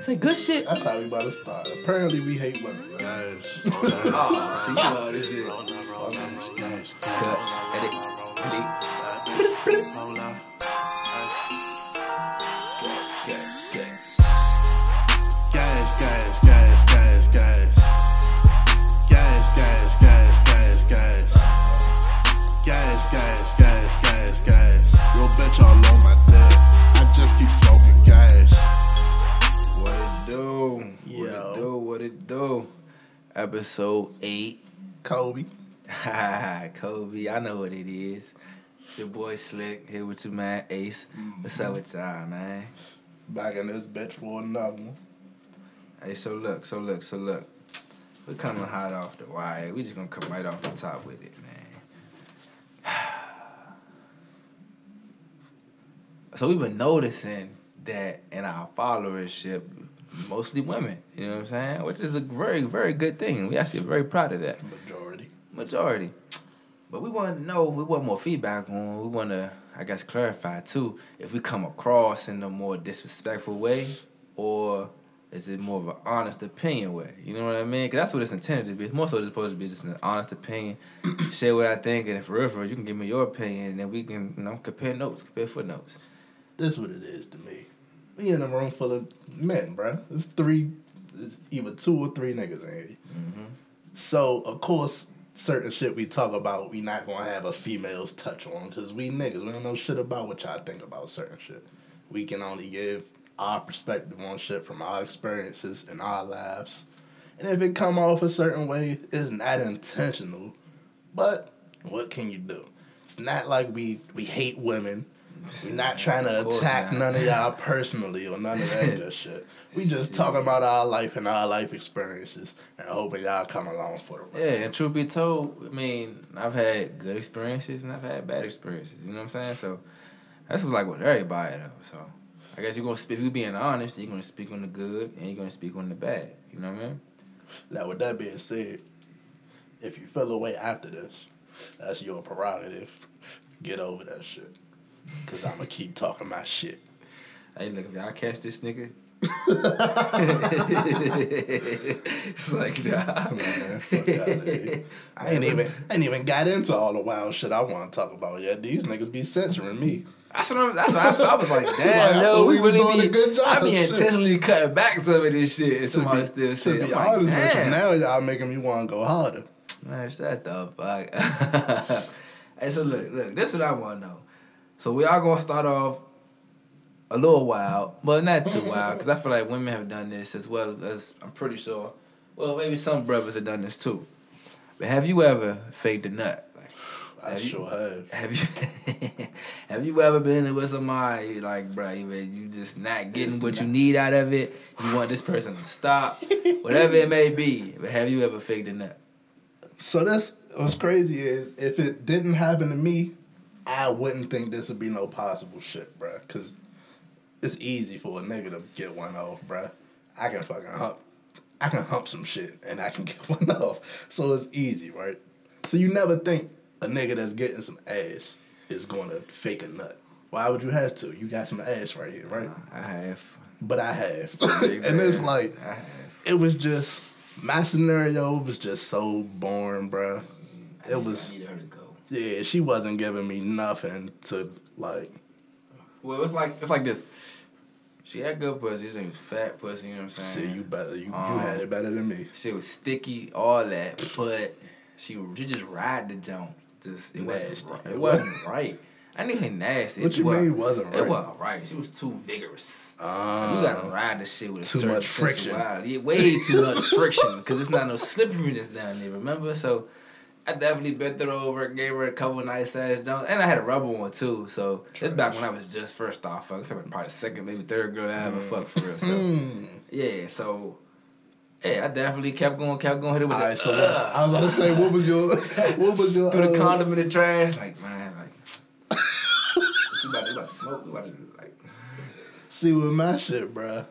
Say good shit. That's how we about to start. Apparently, we hate women. Bro. Guys, Oh, see, you know this oh, shit. guys, Cut, guys. edit, delete. Hold up. Guys, guys, guys, guys, guys. Guys, guys, guys, guys, guys. Guys, guys, guys, guys, guys. Yo, bitch Episode eight. Kobe. Kobe, I know what it is. It's your boy Slq here with your man Ace. What's up with y'all, man? Back in this bitch for another one. Hey, so look, so look, so look. We're coming hot off the wire. We just gonna come right off the top with it, man. So we've been noticing that in our followership, mostly women. You know what I'm saying? Which is a very, very good thing. We actually are very proud of that. Majority. majority. But we want to know, we want more feedback on, we want to, I guess, clarify too, if we come across in a more disrespectful way or is it more of an honest opinion way? You know what I mean? Because that's what it's intended to be. It's more so supposed to be just an honest opinion, share what I think, and if for real, for you can give me your opinion, and then we can, you know, compare notes, compare footnotes. This is what it is to me. We in a room full of men, bro. It's three, it's either two or three niggas in here. Mm-hmm. So of course, certain shit we talk about, we not gonna have a female's touch on because we niggas, we don't know shit about what y'all think about certain shit. We can only give our perspective on shit from our experiences and our lives. And if it come off a certain way, it's not intentional. But what can you do? It's not like we we hate women. We're not trying to attack not. none of y'all personally or none of that good shit. We just talking about our life and our life experiences and hoping y'all come along for the ride. Yeah, and truth be told, I mean, I've had good experiences and I've had bad experiences. You know what I'm saying? So that's what's like with everybody though. So I guess you're gonna speak. If you're being honest, you're gonna speak on the good and you're gonna speak on the bad. You know what I mean? Now, with that being said, if you feel away after this, that's your prerogative. Get over that shit. Cause I'ma keep talking my shit. Hey, look, if y'all catch this nigga. it's like nah. Man, here. I ain't even I ain't even got into all the wild shit I want to talk about yet. These niggas be censoring me. That's what I'm. That's what I, I was like. Like, Damn, no, oh, we we really be. a good job I be and shit. intentionally cutting back some of this shit, and To somebody be, still to say, be I'm like, with you, now y'all making me want to go harder. Man, shut the fuck. hey, so look, look, this is what I want to know. So we are gonna start off a little wild, but not too wild, because I feel like women have done this as well as I'm pretty sure. Well, maybe some brothers have done this too. But have you ever faked a nut? Like, I Have you- sure have. have you have you ever been with somebody you like, bro, you, you just not getting It's what you need out of it? You want this person to stop, whatever it may be. But have you ever faked a nut? So that's what's crazy is if it didn't happen to me, I wouldn't think this would be no possible shit, bruh. Cause it's easy for a nigga to get one off, bruh. I can fucking hump, I can hump some shit and I can get one off. So it's easy, right? So you never think a nigga that's getting some ass is gonna fake a nut. Why would you have to? You got some ass right here, right? Uh, I have. But I have, and it's like it was just my scenario was just so boring, bruh. I It need- was I need her to go. Yeah, she wasn't giving me nothing to like. Well, it's like it's like this. She had good pussy. She was fat pussy. You know what I'm saying? See, you better, you, Um, you had it better than me. She was sticky, all that, but she she just ride the jump. Just it wasn't right. It wasn't right. I knew he nasty. What It you wa- mean wasn't right? It wasn't right. She was too vigorous. Uh, you gotta ride the shit with a too much friction. Yeah, way too much friction because it's not no slipperiness down there. Remember? So I definitely bent her over, gave her a couple nice ass jumps, and I had a rubber one too. So it's back when I was just first off fuck. Probably the second, maybe third girl that I ever fucked for real. So Mm. yeah, so. Yeah, I definitely kept going, kept going. Hit it with All right, so what's, I was about to say, what was your, what was your? threw the uh, condom in the trash. Like man, like about, to, about to smoke? About to like? See, with my shit, bruh,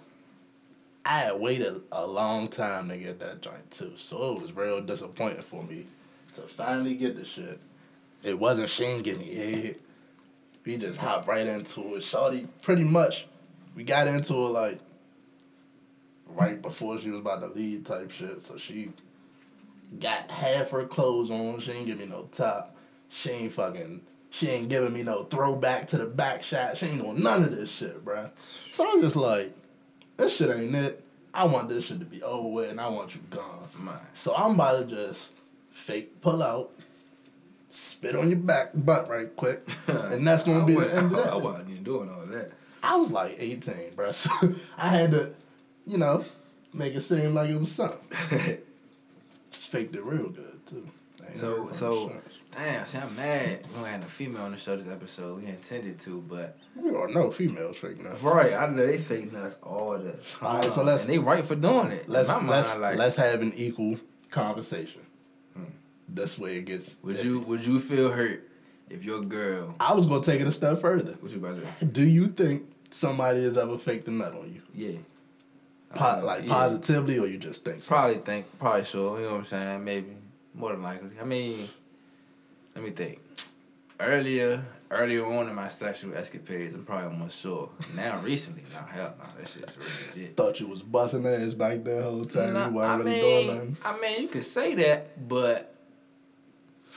I had waited a long time to get that joint too, so it was real disappointing for me to finally get the shit. It wasn't Shane getting me head. We just hopped right into it. Shorty, pretty much, we got into it like right before she was about to leave type shit. So she got half her clothes on. She ain't give me no top. She ain't fucking. She ain't giving me no throwback to the back shot. She ain't doing none of this shit, bruh. So I'm just like, this shit ain't it. I want this shit to be over with, and I want you gone. Man. So I'm about to just fake pull out, spit on your back butt right quick, and that's gonna be the end of that. I wasn't even doing all that. I was like 18, bro. So I had to, you know, make it seem like it was something. Faked it real good too. So so damn, see I'm mad. We don't have a female on the show this episode. We intended to, but we don't know females fake now. right, I know they fake nuts all the time. Alright, so let's- and they right for doing it. Let's my mind, let's like, let's have an equal conversation. This way it gets. would you would you feel hurt if your girl? I was gonna take it a step further. What you about to? Do you think somebody has ever faked a nut on you? Yeah. Po- Uh, like yeah. positively, or you just think so? Probably think, probably sure. You know what I'm saying? Maybe more than likely. I mean, let me think. Earlier, earlier on in my sexual escapades, I'm probably almost sure. Now, recently, no hell, no, that shit's really legit. Thought you was busting ass back the whole time. You weren't I really mean, doing nothing. I mean, you could say that, but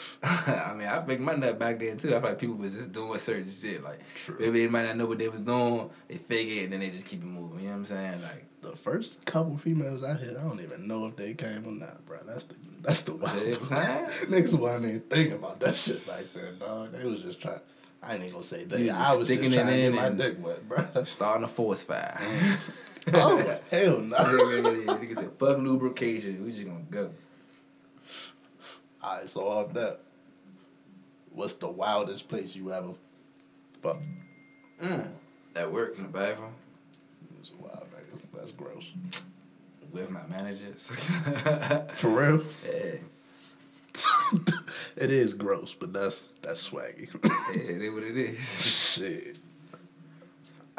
I mean, I faked my nut back then too. I feel like people was just doing certain shit. Like True. maybe they might not know what they was doing. They fake it and then they just keep it moving. You know what I'm saying? Like The first couple females I hit, I don't even know if they came or not, bro. That's the that's the wild. See what I'm part. saying? Niggas wasn't even thinking about that shit back then, dog. They was just trying. I ain't even gonna say that. was I was just sticking trying it to get in my dick wet, bro. starting a force fire. oh hell no! Nigga said, fuck lubrication. We just gonna go. Alright, so off that, what's the wildest place you ever fucked? Mm. At work in the bathroom It was wild nigga. That's gross. with my managers. For real? yeah, it is gross, but that's that's swaggy. yeah, it is what it is. Shit.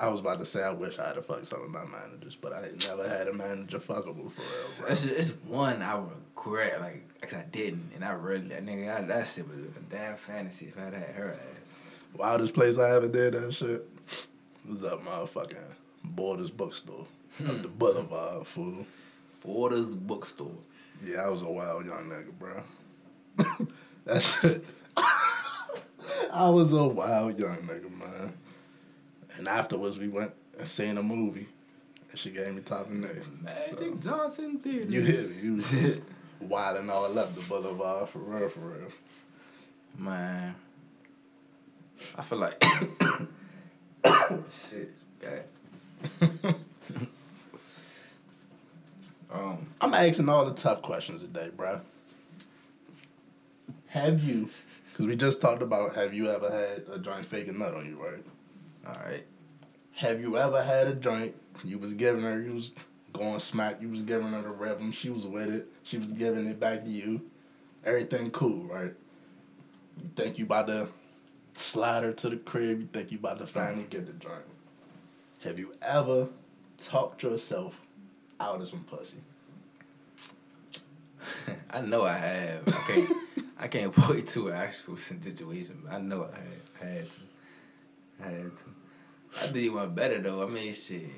I was about to say I wish I had to fuck some of my managers, but I never had a manager fuckable for real, bro. Just, it's one I regret, like, cause I didn't, and I really, that nigga, I, that shit was a damn fantasy if I had her ass. Wildest place I ever did that shit was up motherfucking Borders bookstore. Up hmm. the boulevard, fool. Borders bookstore. Yeah, I was a wild young nigga, bro. that shit. I was a wild young nigga, man. And afterwards, we went and seen a movie, and she gave me top and name. Magic Johnson Theater. You hit me. You was wilding all up the boulevard for real, for real. Man, I feel like shit is bad. um, I'm asking all the tough questions today, bro. Have you? Because we just talked about have you ever had a giant faking nut on you, right? All right. Have you ever had a joint? You was giving her, you was going smack, you was giving her the rhythm, she was with it, she was giving it back to you. Everything cool, right? You think you about to slide her to the crib, you think you about to finally get the joint. Have you ever talked yourself out of some pussy? I know I have. I can't. I can't point to an actual situation, but I know I had. Had to. I had to. I did one better though. I mean, shit.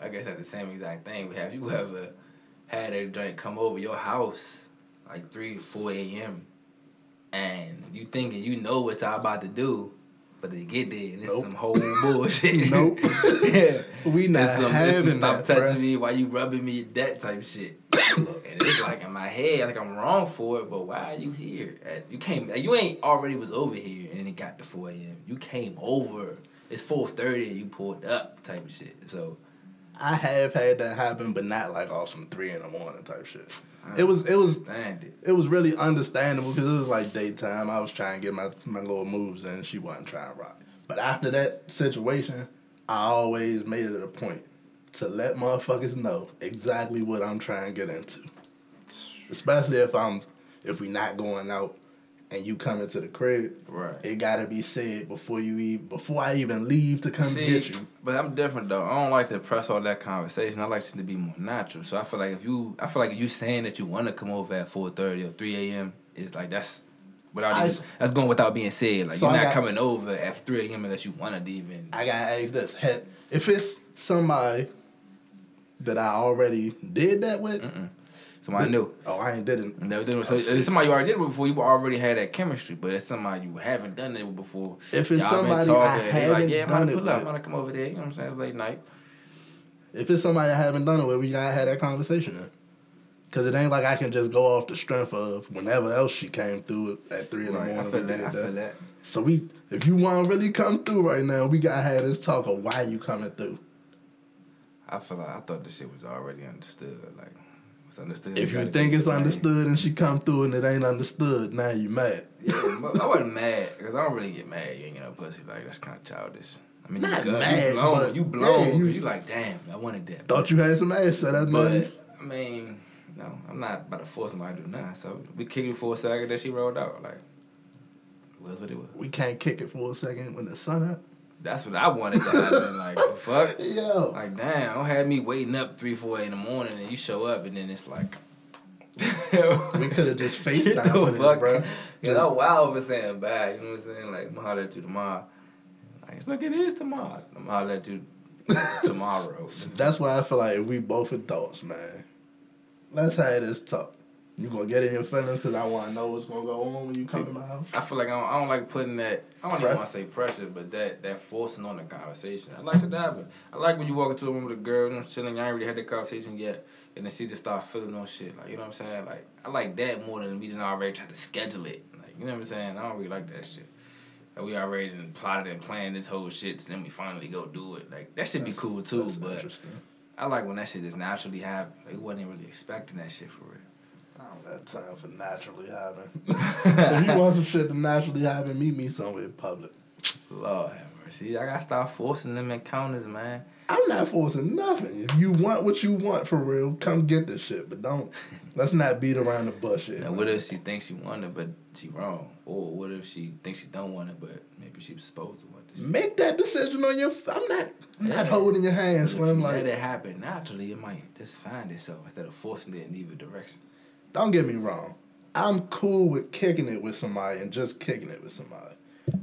I guess that's the same exact thing. But have you ever had a drink come over your house like three, four a.m. and you thinking you know what y'all about to do, but they get there and it's Nope. some whole bullshit. Nope. yeah. We not It's some, it's some stop that, touching bruh. me. Why you rubbing me? That type of shit. Look, And it's like in my head, like I'm wrong for it, but why are you here? Uh, you came, uh, you ain't already was over here and it got to 4 a.m. You came over. It's 4.30 and you pulled up type of shit. So, I have had that happen, but not like off some three in the morning type shit. Uh, it was it was it. it was really understandable because it was like daytime. I was trying to get my, my little moves in. She wasn't trying to rock. But after that situation, I always made it a point to let motherfuckers know exactly what I'm trying to get into. Especially if I'm if we not going out and you come into the crib, Right. it gotta be said before you even before I even leave to come See, get you. but I'm different though. I don't like to press all that conversation. I like it to be more natural. So I feel like if you, I feel like you saying that you want to come over at 4.30 or 3 a.m. is like that's without I- even, that's going without being said. Like So you're not got- coming over at 3 a.m. unless you want to even. I gotta ask this: if it's somebody that I already did that with. Mm-mm. Somebody new. Oh, I ain't didn't. And everything oh, was- so Oh, it's somebody you already did it before. You already had that chemistry, but it's somebody you haven't done it before. If it's Y'all been somebody I talking, they like, haven't yeah, I'm done gonna it pull up, I'm gonna come over there. You know what I'm saying? It's late night. If it's somebody I haven't done it with, we gotta have that conversation then. Cause it ain't like I can just go off the strength of whenever else she came through at three in the Right, I morning. feel that. I feel that. So we, if you want to really come through right now, we gotta have this talk of why you coming through. I feel like I thought this shit was already understood. Like it's understood. If you gotta think it's understood and she come through and it ain't understood, now you mad. Yeah, but I wasn't mad because I don't really get mad. You ain't get no pussy. Like that's kind of childish. I mean, Not you, mad, you blown. but- you blown. yeah, you- you, like, damn, I wanted that. Thought you had some ass, so that's But. I mean, no, I'm not about to force somebody to do nothing. So we kicked it for a second, then she rolled out. Like, it was what it was. We can't kick it for a second when the sun up. That's what I wanted to happen. like, the fuck. Yo, Like, damn, don't have me waiting up three, four in the morning, and you show up, and then it's like. we could have just FaceTime this, fuck- bro. You know, wild for saying bye. You know what I'm saying? Like, I'm holler at you tomorrow. Like, look, it is tomorrow. I'm holler at you tomorrow. That's why I feel like if we both adults, man, let's have this talk. You gonna get in your feelings because I want to know what's gonna go on when you come to my house. I feel like I don't, I don't like putting that. I don't even want to say pressure, but that that forcing on the conversation. I like to happen. I like when you walk into a room with a girl, you know, chilling. I ain't really had the conversation yet, and then she just start feeling on shit. Like you know what I'm saying? Like I like that more than we didn't already try to schedule it. Like you know what I'm saying? I don't really like that shit. Like we already done plotted and planned this whole shit, so then we finally go do it. Like that should be cool too. But. I like when that shit just naturally happen. Like we wasn't really expecting that shit for real. I don't got time for naturally happen. if you want some shit to naturally happen, meet me somewhere in public. Lord have mercy. I gotta start forcing them encounters, man. I'm not forcing nothing. If you want what you want for real, come get this shit. But don't let's not beat around the bush here. Now, what if she thinks she want it, but she wrong? Or what if she thinks she don't want it, but maybe she was supposed to want this? Make that decision on your. f- I'm not. I'm not holding your hand, If you Slim. let Like, it happen naturally, it might just find itself instead of forcing it in either direction. Don't get me wrong. I'm cool with kicking it with somebody and just kicking it with somebody.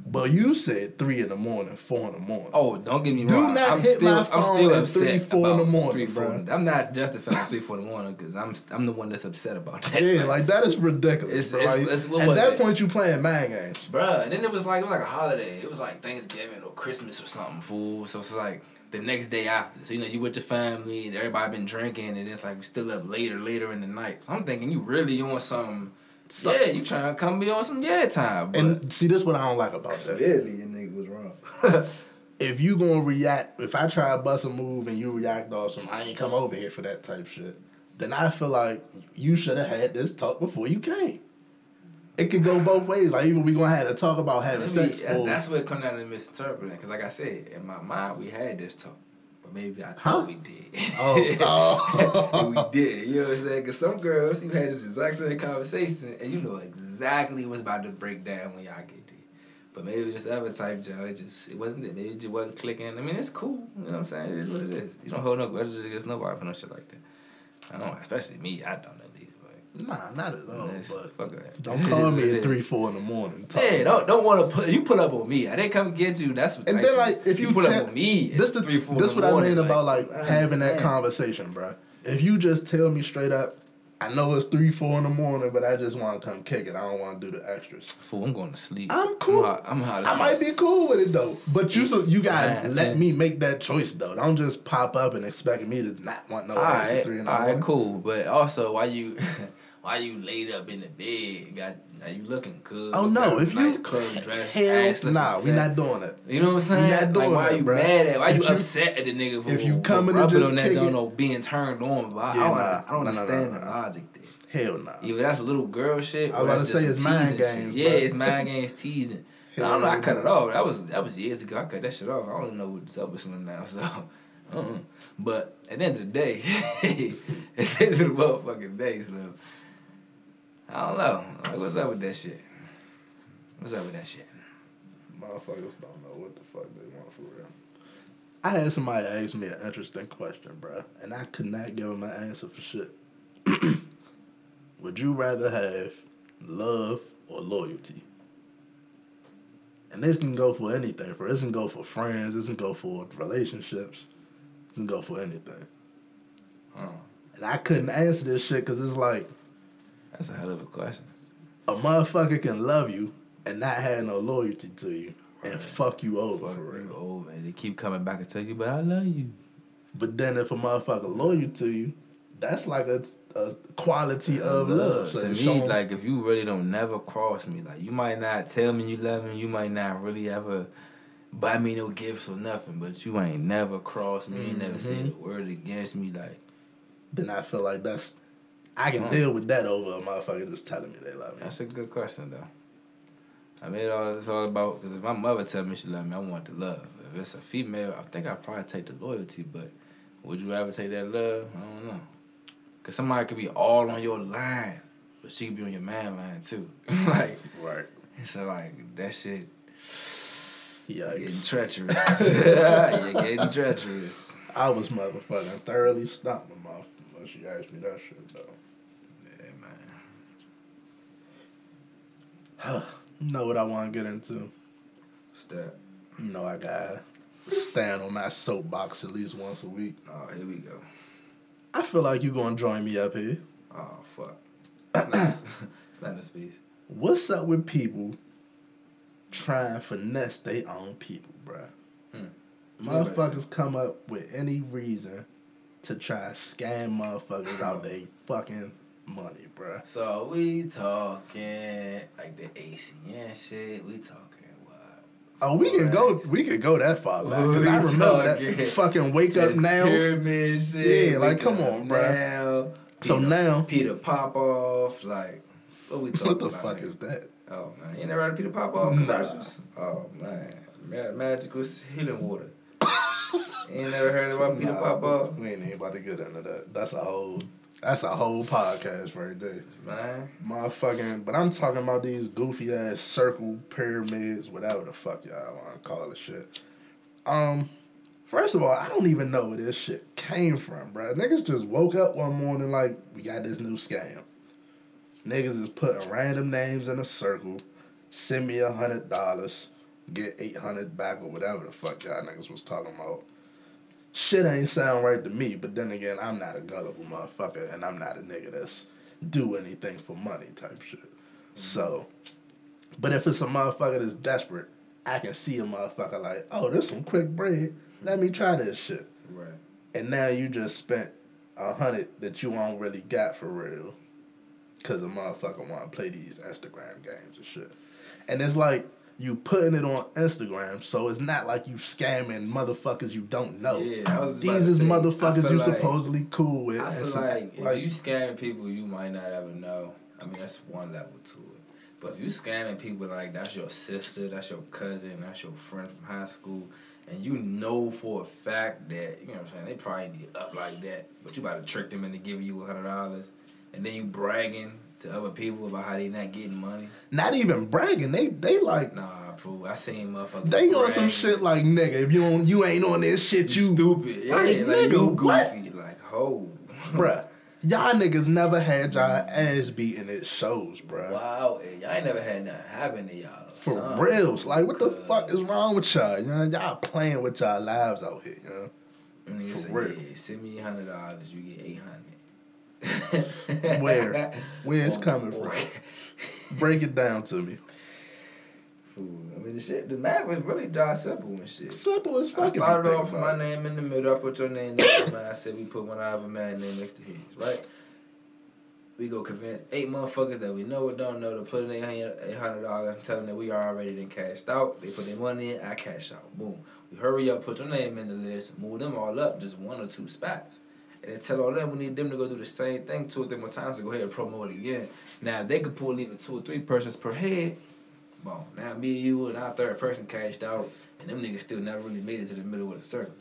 But you said three in the morning, four in the morning. Oh, don't get me Do wrong. not I'm hit still, my I'm phone still at upset three, four in the morning, three, four. bruh. I'm not justifying three, four in the morning because I'm I'm the one that's upset about that. Yeah, like that is ridiculous. It's- bro. it's- Like, it's- at that it? point, you playing mind games. bro. and then it was like it was like a holiday. It was like Thanksgiving or Christmas or something, fool. So it's like the next day after. So you know you with your family and everybody been drinking and it's like we still up later, later in the night. So I'm thinking you really on some So- yeah, you trying to come be on some yeah time. But And see, this what I don't like about that. Really, your nigga was wrong. if you gonna react, if I try to bust a move and you react awesome, I ain't come over here for that type shit. Then I feel like you should have had this talk before you came. It could go both ways. Like even we gonna have to talk about having maybe, sex. yeah, or- that's what it come down to misinterpreting. Because like I said, in my mind we had this talk. But maybe I Huh? thought we did. Oh, oh. we did. You know what I'm saying? Because some girls, you had this exact same conversation, and you know exactly what's about to break down when y'all get there. But maybe this other type it just it wasn't it. Maybe it just wasn't clicking. I mean, it's cool. You know what I'm saying? It is what it is. You don't hold no grudges against nobody for no shit like that. I don't, know, especially me. I don't at least. Like, nah, not at all. But fuck that. don't call me at three, four in the morning. Hey, don't don't want to put you put up on me. I didn't come get you. That's what. And then, like, if you put tell- up on me, this the, three, four this what the I morning, mean about like having that understand. conversation, bro. If you just tell me straight up, I know it's three, four in the morning, but I just want to come kick it. I don't want to do the extras. Fool, I'm going to sleep. I'm cool. I'm, hot- I'm hot. I might be cool with it though, but you so you gotta let ten. me make that choice though. Don't just pop up and expect me to not want no All ass right, three in the all morning. right, cool. But also, why you, why you laid up in the bed? Got are you looking good? Oh no, if nice you curly dress, hell nah, we not doing it. You know what I'm saying? not doing like, why that, you bruh. mad at? Why you, you- upset at the nigga for, if you for coming to rubbing just on that don't it- know being turned on? But I, Yeah, don't, nah. I don't Nah, understand nah, the logic there. Hell nah. Either that's little girl shit. I was about to say it's mind games, Yeah, it's mind games teasing. I don't know. I cut it off. That was that was years ago. I cut that shit off. I don't even know what's up with Slim now. So, uh-uh. but at the end of the day, at the end of the motherfucking day, Slim, I don't know. Like, what's up with that shit? What's up with that shit? Motherfuckers don't know what the fuck they want for real. I had somebody ask me an interesting question, bruh, and I could not give them an answer for shit. Would you rather have love or loyalty? And this can go for anything. For this can go for friends. This can go for relationships. This can go for anything. Huh. And I couldn't answer this shit because it's like That's a hell of a question. a motherfucker can love you and not have no loyalty to you and fuck you over Fuck for you over, and they keep coming back and tell you, but I love you. But then if a motherfucker loyal to you, that's like a, a quality of love. So to me, showing- like if you really don't never cross me, like you might not tell me you love me, you might not really ever buy me no gifts or nothing, but you ain't never crossed me, you never said mm-hmm. a word against me, like then I feel like that's I can Mm. deal with that over a motherfucker just telling me they love me. that's a good question though. I mean, it all, it's all about because if my mother tell me she love me, I want the love. If it's a female, I think I'd probably take the loyalty, but would you ever take that love? I don't know. Cause somebody could be all on your line, but she could be on your man line too. like, Right. so like that shit Yeah. getting treacherous. You're getting treacherous. I was motherfucking thoroughly stumped my mouth when she asked me that shit though. Yeah, man. You know what I want to get into? Step. You know I gotta stand on my soapbox at least once a week. Oh, here we go. I feel like you gonna join me up here. Oh fuck. It's not, in the space. What's up with people trying to finesse their own people, bruh? Hmm. Motherfuckers come up with any reason to try to scam motherfuckers out their fucking money, bro. So we talking like the ACN shit. We talking what? Oh, we can go. We could go that far back. 'cause We I remember that fucking wake up now. pyramid shit. Yeah, like, come on, bro. Now. So Peter- now- Peter Popoff, like what we talking What the fuck is that? Oh man, you never heard of Peter Popoff commercials? Oh man, Ma- magical healing water. you ain't never heard about Peter Popoff? We ain't to get into that. That's a whole. That's a whole podcast right there. Man, Motherfucking, but I'm talking about these goofy ass circle pyramids, whatever the fuck y'all want to call it shit. Um, first of all, I don't even know where this shit came from, bro. Niggas just woke up one morning like, we got this new scam. Niggas is putting random names in a circle, send me a hundred dollars, get eight hundred back or whatever the fuck y'all niggas was talking about. Shit ain't sound right to me, but then again, I'm not a gullible motherfucker, and I'm not a nigga that's do anything for money type shit. Mm-hmm. So, but if it's a motherfucker that's desperate, I can see a motherfucker like, oh, this some quick bread. Let me try this shit. right. And now you just spent a hundred that you won't really got for real, cause a motherfucker want to play these Instagram games and shit. And it's like you putting it on Instagram, so it's not like you scamming motherfuckers you don't know. Yeah, I was These is say, motherfuckers you like- supposedly cool with. I feel some- like if you scamming people, you might not ever know. I mean, that's one level to it. But if you scamming people like that's your sister, that's your cousin, that's your friend from high school, and you know for a fact that you know what I'm saying, they probably need up like that, but you about to trick them into giving you a hundred dollars, and then you bragging to other people about how they not getting money. not even bragging. They they like Nah, fool. I seen motherfuckers. they on some shit like nigga. If you on you ain't on this shit, you you stupid. Yeah, Like, like, nigga, you what? goofy. Like ho. bruh. Y'all niggas never had y'all ass beat in it shows, bruh. Wow, y'all ain't never had nothing happen to y'all. For son. reals. Like what the fuck is wrong with y'all? You know, y'all playing with y'all lives out here, you know? Nigga For say, real. yeah, send me hundred dollars, you get eight hundred. Where? Where it's coming from? Break it down to me. I mean, the shit, the math was really dry simple and shit. Simple as fuck. I started off with my name in the middle. I put your name next to mine. I said we put one other man name next to his, right? We go convince eight motherfuckers that we know or don't know to put in a hundred dollars. And tell them that we are already then cashed out. They put their money in. I cash out. Boom. We hurry up, put your name in the list, move them all up just one or two spots. And then tell all them we need them to go do the same thing two or three more times to go ahead and promote it again. Now if they could pull even two or three persons per head. Boom. Now me, you, and our third person cashed out, and them niggas still never really made it to the middle of the circle.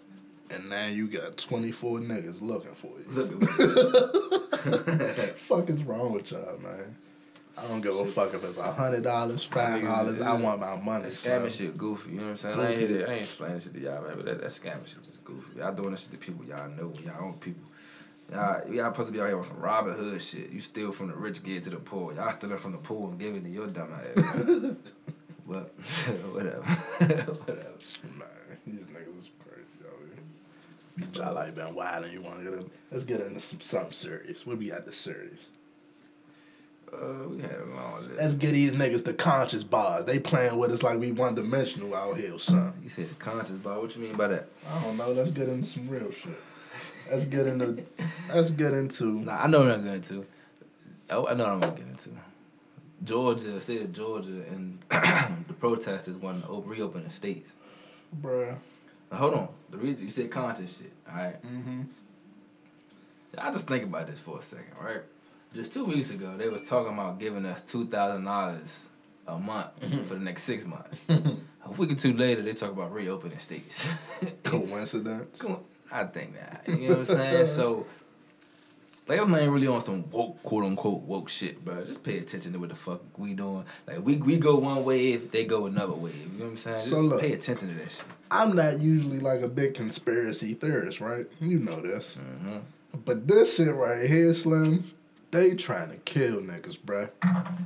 And now you got 24 niggas looking for you. Look at me. fuck is wrong with y'all, man? I don't give a fuck if it's a hundred dollars, five dollars. I want my money. That scamming shit goofy, you know what I'm saying? I ain't, I ain't explaining shit to y'all, man, but that, that scamming shit just goofy. Y'all doing this shit to people y'all know, y'all own people. Y'all, y'all supposed to be out here on some Robin Hood shit. You steal from the rich, give it to the poor. Y'all stealing from the poor and giving to your dumb ass. but whatever, whatever. Man, these niggas is crazy out here. Y'all like been wild and you want to get in. Let's get into some something serious. What we got the serious? Uh, we had a long list. Let's get these niggas the conscious bars. They playing with us like we one dimensional out here or something. You said conscious, bar. what you mean by that? I don't know. Let's get into some real shit. Let's get into. Let's get into. Nah, I know what I'm going to. Oh, I know what I'm gonna get into. Georgia, state of Georgia, and the protesters want to op- reopen the states. Bruh. Now, hold on. The reason you said conscious shit, all right? Mm-hmm. I just think about this for a second, right? Just two weeks ago, they was talking about giving us two thousand dollars a month for the next six months. a week or two later, they talk about reopening states. Coincidence. Come on, I think that. You know what I'm saying? So, like, I'm not even really on some woke, quote unquote, woke shit, bro. Just pay attention to what the fuck we doing. Like, we we go one wave, they go another wave. You know what I'm saying? Just So look. pay attention to that shit. I'm not usually like a big conspiracy theorist, right? You know this. hmm But this shit right here, Slim, they trying to kill niggas, bruh.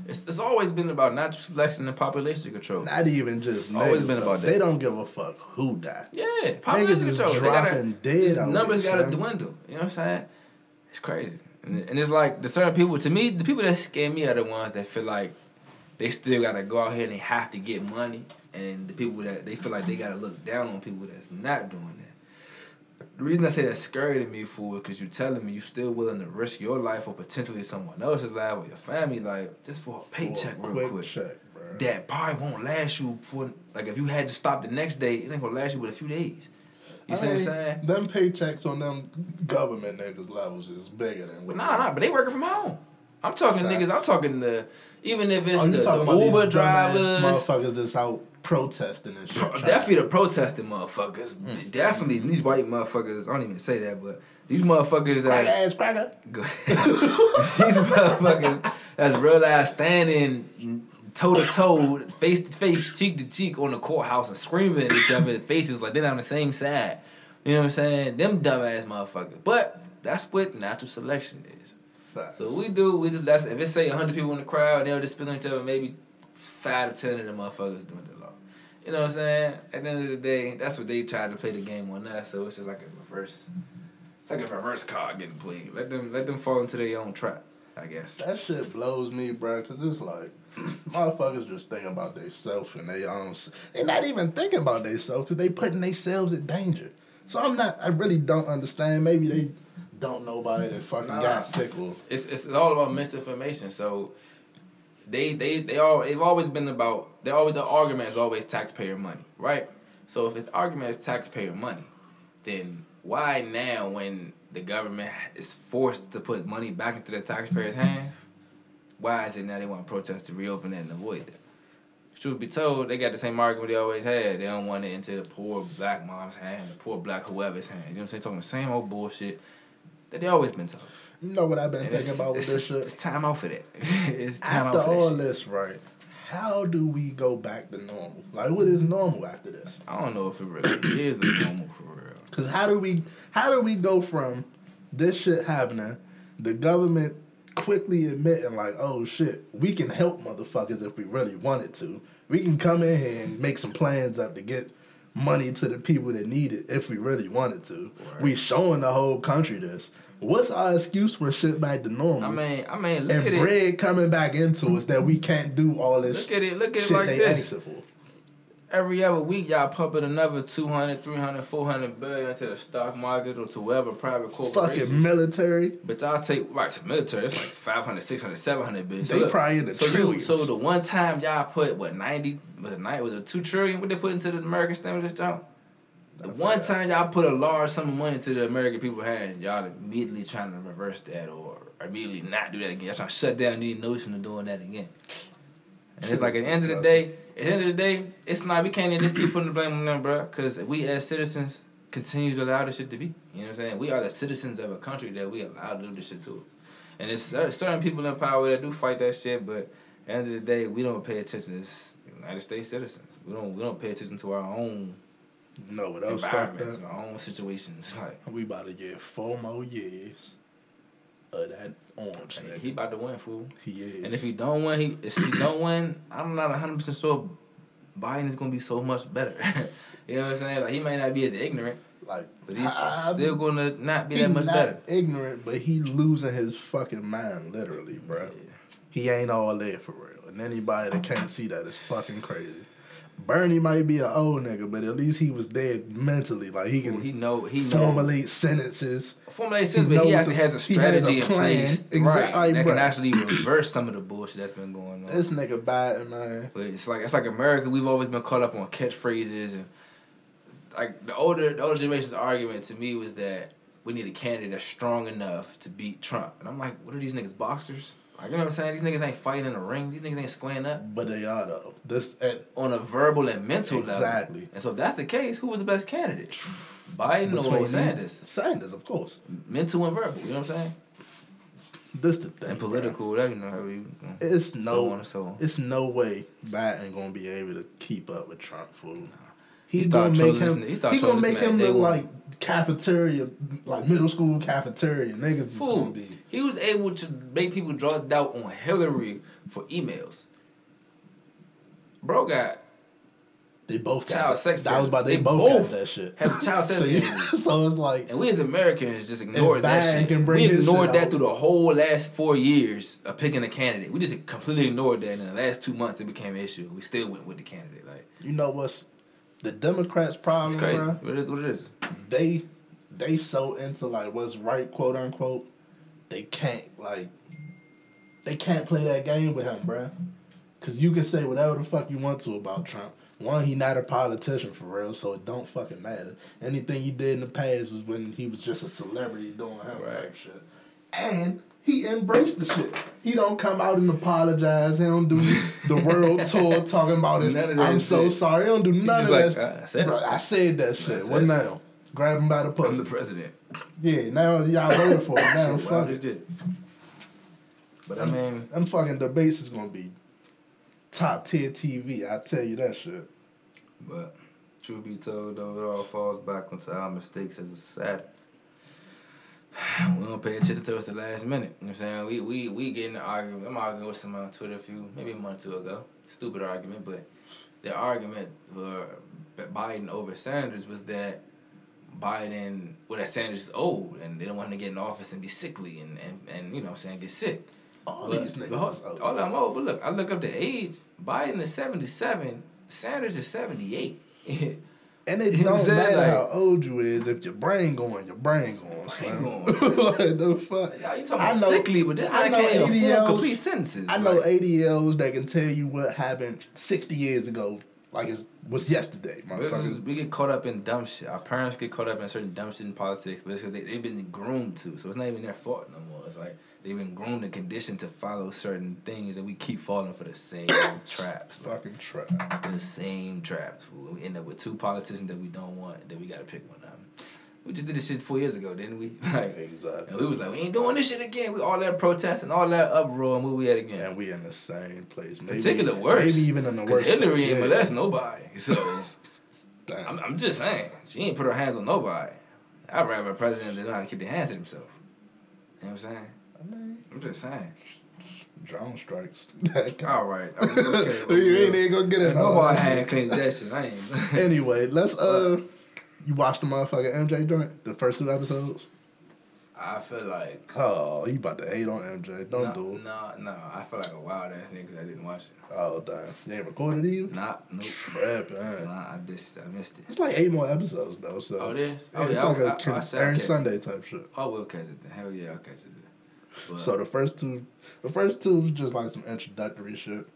It's, it's always been about natural selection and population control. Not even just niggas. Always been about that. They don't give a fuck who died. Yeah, population is control. They dropping gotta, dead numbers gotta dwindle. You know what I'm saying? It's crazy, and, and it's like the certain people. To me, the people that scare me are the ones that feel like they still gotta go out here and they have to get money, and the people that they feel like they gotta look down on people that's not doing that. The reason I say that's scary to me, fool, because you're telling me you're still willing to risk your life or potentially someone else's life or your family life just for a paycheck For a real quick. check. That probably won't last you for like if you had to stop the next day, it ain't gonna last you but a few days. You see what I'm saying? Them paychecks on them government niggas levels is bigger than what Nah, nah, but they working from home. I'm talking Facts. niggas. I'm talking the even if it's Oh, the, the Uber drivers, motherfuckers that's out protesting and shit. pro- definitely the protesting motherfuckers. Hmm. D- Definitely these white motherfuckers. I don't even say that, but these motherfuckers Crack that's ass cracker. Go- These motherfuckers that's real ass standing toe to toe, face to face, cheek to cheek on the courthouse and screaming at each other faces like they're on the same side. You know what I'm saying? Them dumbass motherfuckers. But that's what natural selection is. Facts. So we do we just that's if it say hundred people in the crowd, they'll just spit on each other, maybe five to ten of the motherfuckers doing the law. You know what I'm saying? At the end of the day, that's what they tried to play the game on us. So it's just like a reverse, it's like a reverse card getting played. Let them let them fall into their own trap. I guess. That shit blows me, bro, because it's like, motherfuckers just thinking about themselves and they own. They not even thinking about themselves because they putting themselves in danger. So I'm not, I really don't understand. Maybe they don't know about it and fucking Nah. got sick. It's it's all about misinformation. So they they they all they've always been about they always the argument is always taxpayer money, right? So if it's argument is taxpayer money, then why now when the government is forced to put money back into the taxpayers' hands, why is it now they want to protest to reopen that and avoid that? Truth be told, they got the same argument they always had. They don't want it into the poor black mom's hand, the poor black whoever's hand. You know what I'm saying? Talking the same old bullshit that they always been talking. You know what I've been And thinking about with it's, this it's, shit? time out for that. it's time After out for all that. this, right? How do we go back to normal? Like, what is normal after this? I don't know if it really is normal for real. Cause how do we how do we go from this shit happening, the government quickly admitting like, oh shit, we can help motherfuckers if we really wanted to. We can come in here and make some plans up to get money to the people that need it if we really wanted to. Right. We showing the whole country this. What's our excuse for shit back to normal? I mean, I mean, look and at it. And bread coming back into us that we can't do all this Look at it. Look at it shit like this. Every other week, y'all pumping another 200, 300, 400 billion into the stock market or to whatever private corporations. Fucking military. But y'all take right to military. It's like 500, 600, 700 billion. They probably in the so you, trillions. so the one time y'all put what ninety was it nine was it two trillion? What they put into the American stimulus jump? The one time y'all put a large sum of money into the American people's hands, y'all immediately trying to reverse that or immediately not do that again. Y'all trying to shut down any notion of doing that again. And it's like at the end of the day, at the end of the day, it's not we can't even just keep putting the blame on them, bro. Because we as citizens continue to allow this shit to be. You know what I'm saying? We are the citizens of a country that we allow to do this shit to us. And it's cer- certain people in power that do fight that shit, but at the end of the day, we don't pay attention as United States citizens. We don't we don't pay attention to our own Know what else fucked environments, up? our own situations. Like We about to get four more years of that orange nigga. he about to win, fool. He is. And if he don't win, he if he don't win, I'm not 100 percent sure Biden is gonna be so much better. you know what I'm saying? Like he might not be as ignorant. Like, But he's I- still gonna not be that much not better. Ignorant, but he losing his fucking mind, literally, bro. Yeah. He ain't all there for real. And anybody that can't see that is fucking crazy. Bernie might be an old nigga, but at least he was there mentally. Like he can Well, he know he know formulate sentences. formulate sense, he but he actually the- has a he has a strategy in place, Exactly, right? That bro. can actually reverse some of the bullshit that's been going on. This nigga Biden, man. But it's like it's like America. We've always been caught up on catchphrases and like the older the older generation's argument to me was that we need a candidate that's strong enough to beat Trump. And I'm like, what are these niggas boxers? Like you know what I'm saying? These niggas ain't fighting in the ring. These niggas ain't squaring up But they are though. This at on a verbal and mental level. Exactly. And so if that's the case, who was the best candidate? Biden between or Sanders? Sanders, of course. Mental and verbal. You know what I'm saying? This the thing. And bro. political, whatever you know. How you, It's so no so on. It's no way Biden gonna be able to keep up with Trump. Fool. He He's start gonna make him. this- he He gonna make him look like cafeteria, like middle school cafeteria niggas. Is gonna be. He was able to make people draw doubt on Hillary for emails. Bro got They both Child that. sex That was about they, They both, both got that shit. have child sex so, emails. so it's like And we as Americans just ignored that shit. can bring we ignored shit that out. through the whole last four years of picking a candidate. We just completely ignored that. And in the last two months, it became an issue. We still went with the candidate. Like you know what's the Democrats' it's problem, crazy. bro? What it is, what it is. They they so into like what's right, quote unquote. They can't like they can't play that game with him, bruh. Cause you can say whatever the fuck you want to about Trump. One, he not a politician for real, so it don't fucking matter. Anything he did in the past was when he was just a celebrity doing him type shit. And he embraced the shit. He don't come out and apologize. He don't do the world tour talking about it. None of that I'm so shit. sorry. He don't do none of like, that. "Uh, I said it." Bro, I said that shit. said What it. now? Grab him by the pussy. I'm the president. Yeah, now y'all voted for him. Now fuck it. But I mean, Them fucking debates is gonna be top tier TV. I tell you that shit. But truth be told, though, it all falls back onto our mistakes as a society. We don't pay attention to us the last minute. You know what I'm saying? We we we get in an argument. I'm arguing with someone on Twitter a few, maybe a month or two ago. Stupid argument, but the argument for Biden over Sanders was that Biden, well, that Sanders is old and they don't want him to get in office and be sickly and, and, and you know what I'm saying, get sick. All But- these niggas. All I'm old, but look, I look up the age. Biden is 77. Sanders is 78. And it you don't matter Like- how old you is, if your brain going, your brain going, Slim. going. like the fuck. Y'all, you talking I know- sickly, but this I man can't even 80 form years- complete sentences. I know like, 80 year olds that can tell you what happened 60 years ago, like it was yesterday, is- we get caught up in dumb shit. Our parents get caught up in certain dumb shit in politics, but it's because they, they've been groomed to. So it's not even their fault no more. It's like they've been groomed and conditioned to follow certain things, and we keep falling for the same traps. Like, Fucking trap. the same traps. Fool. We end up with two politicians that we don't want. Then we gotta pick one them. We just did this shit four years ago, didn't we? Like, Exactly. and we was like, we ain't doing this shit again. We all that protest and all that uproar, and where we at again? And we in the same place. Maybe, Particular worse. Maybe even in the worst. Hillary ain't molest nobody. So. I'm, I'm just saying, she ain't put her hands on nobody. I'd rather a president that know how to keep their hands to themselves. You know what I'm saying? I mean, I'm just saying. drone strikes. All right. I mean, okay, you ain't even gonna get it. Nobody hand clean that shit. I ain't. Anyway, let's uh, you watched the motherfucking MJ joint, the first two episodes. I feel like Oh, he about to hate on MJ. Don't no, do it. No, no. I feel like a wild ass nigga because I didn't watch it. Oh damn, you ain't recorded it you? Nah, nope. Man. Nah, I just I missed it. It's like eight more episodes though, so Oh, it is? Yeah, Oh, it's like I- a I- con- I said I'll every it. Sunday type shit. I will catch it. Then. Hell yeah, I'll catch it. Then. But, So the first two, the first two was just like some introductory shit.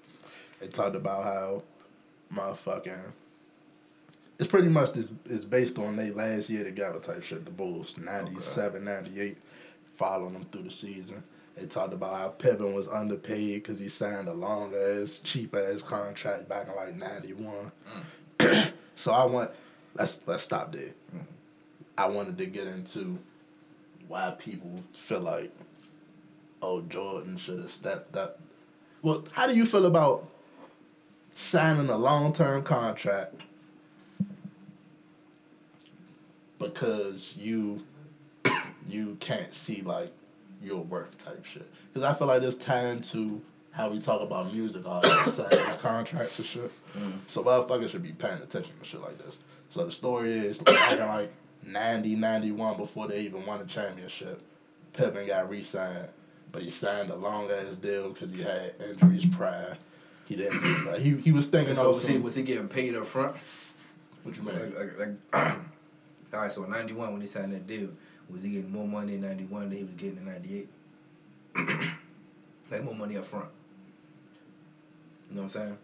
It talked about how motherfucking. It's pretty much this. It's based on they last year together type shit. The Bulls, 97, 98, following them through the season. They talked about how Pippen was underpaid because he signed a long ass, cheap ass contract back in like ninety one. Mm. so I want let's let's stop there. Mm. I wanted to get into why people feel like oh Jordan should have stepped up. Well, how do you feel about signing a long term contract because you you can't see like your worth type shit? Because I feel like this tie into how we talk about music artists signing these contracts and shit. Mm-hmm. So motherfuckers should be paying attention to shit like this. So the story is like, like 90, 91 before they even won a championship. Pippen got re-signed, but he signed a long ass deal because he had injuries prior. He didn't. Like, he he was thinking. So of was he was he getting paid up front? what you mean? Like, like, like all right, so in ninety one when he signed that deal, was he getting more money in ninety one than he was getting in ninety eight? like more money up front. You know what I'm saying?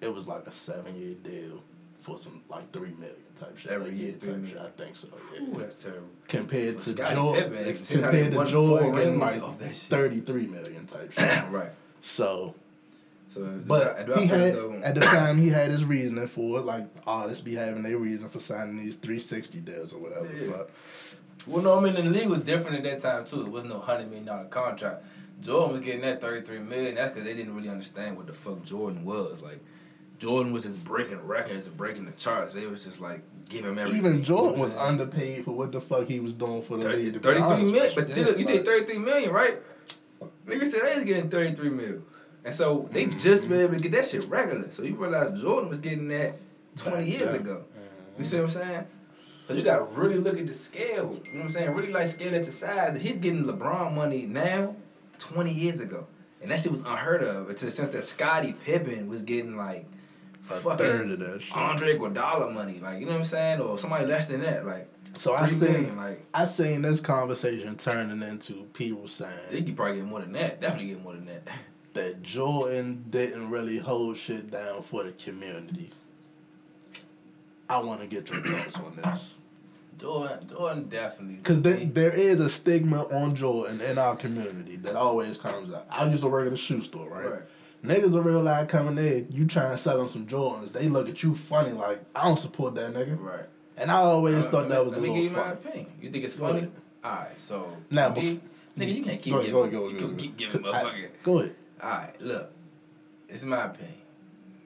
It was like a seven year deal for some like three million type shit. Every Like, year, three shit. I think so. Ooh, that's terrible. Compared For to Scottie Jordan, Pippen, ex- see how compared to Jordan, like off that shit. thirty three million type shit. right. So, So, but do I- do he had though- at the time he had his reasoning for it. Like artists be having their reason for signing these three sixty deals or whatever. Yeah. fuck. Well, no, I mean the league was different at that time too. It wasn't no hundred million dollar contract. Jordan was getting that thirty three million. That's because they didn't really understand what the fuck Jordan was. Like, Jordan was just breaking records and breaking the charts. They was just like giving him everything. Even Jordan was underpaid for what the fuck he was doing for the 30, league. 33 honest million. But you. you, did 33 million, right? Niggas said they was getting 33 mil. And so they Mm-hmm. just been able to get that shit regular. So you realize Jordan was getting that 20 years ago. You see what I'm saying? So you gotta really look at the scale. You know what I'm saying? Really like scale it to size. And he's getting LeBron money now, 20 years ago. And that shit was unheard of to the sense that Scottie Pippen was getting like A fucking third of that shit. Andre Iguodala money. Like, you know what I'm saying? Or somebody less than that. Like, So I seen million, like I seen this conversation turning into people saying could probably get more than that. Definitely get more than that. that Jordan didn't really hold shit down for the community. I want to get your thoughts on this. Jordan, Jordan definitely. Because there, there is a stigma on Jordan in our community that always comes out. I used to work at a shoe store, right? Right. Niggas are real life coming in, you trying to sell them some Jordans. They look at you funny like, I don't support that nigga. Right. And I always Uh, thought that me- was a Let me little give you my funny. opinion. You think it's funny? ahead. Alright, so. Now, me, bef- nigga, you can't keep Go, giving. go, go, you go, can go. keep giving motherfucker. Go ahead. Alright, look. It's my opinion.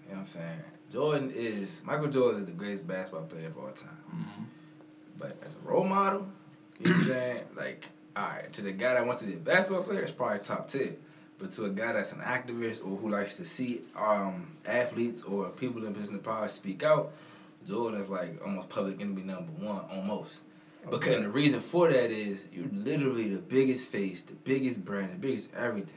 You know what I'm saying? Jordan is Michael Jordan is the greatest basketball player of all time. Mm-hmm. But as a role model, you know what I'm saying? Like, alright, to the guy that wants to be a basketball player, it's probably top tier. But to a guy that's an activist or who likes to see um, athletes or people in business power speak out, Jordan is like almost public enemy number one, almost. Because Okay. the reason for that is you're literally the biggest face, the biggest brand, the biggest everything.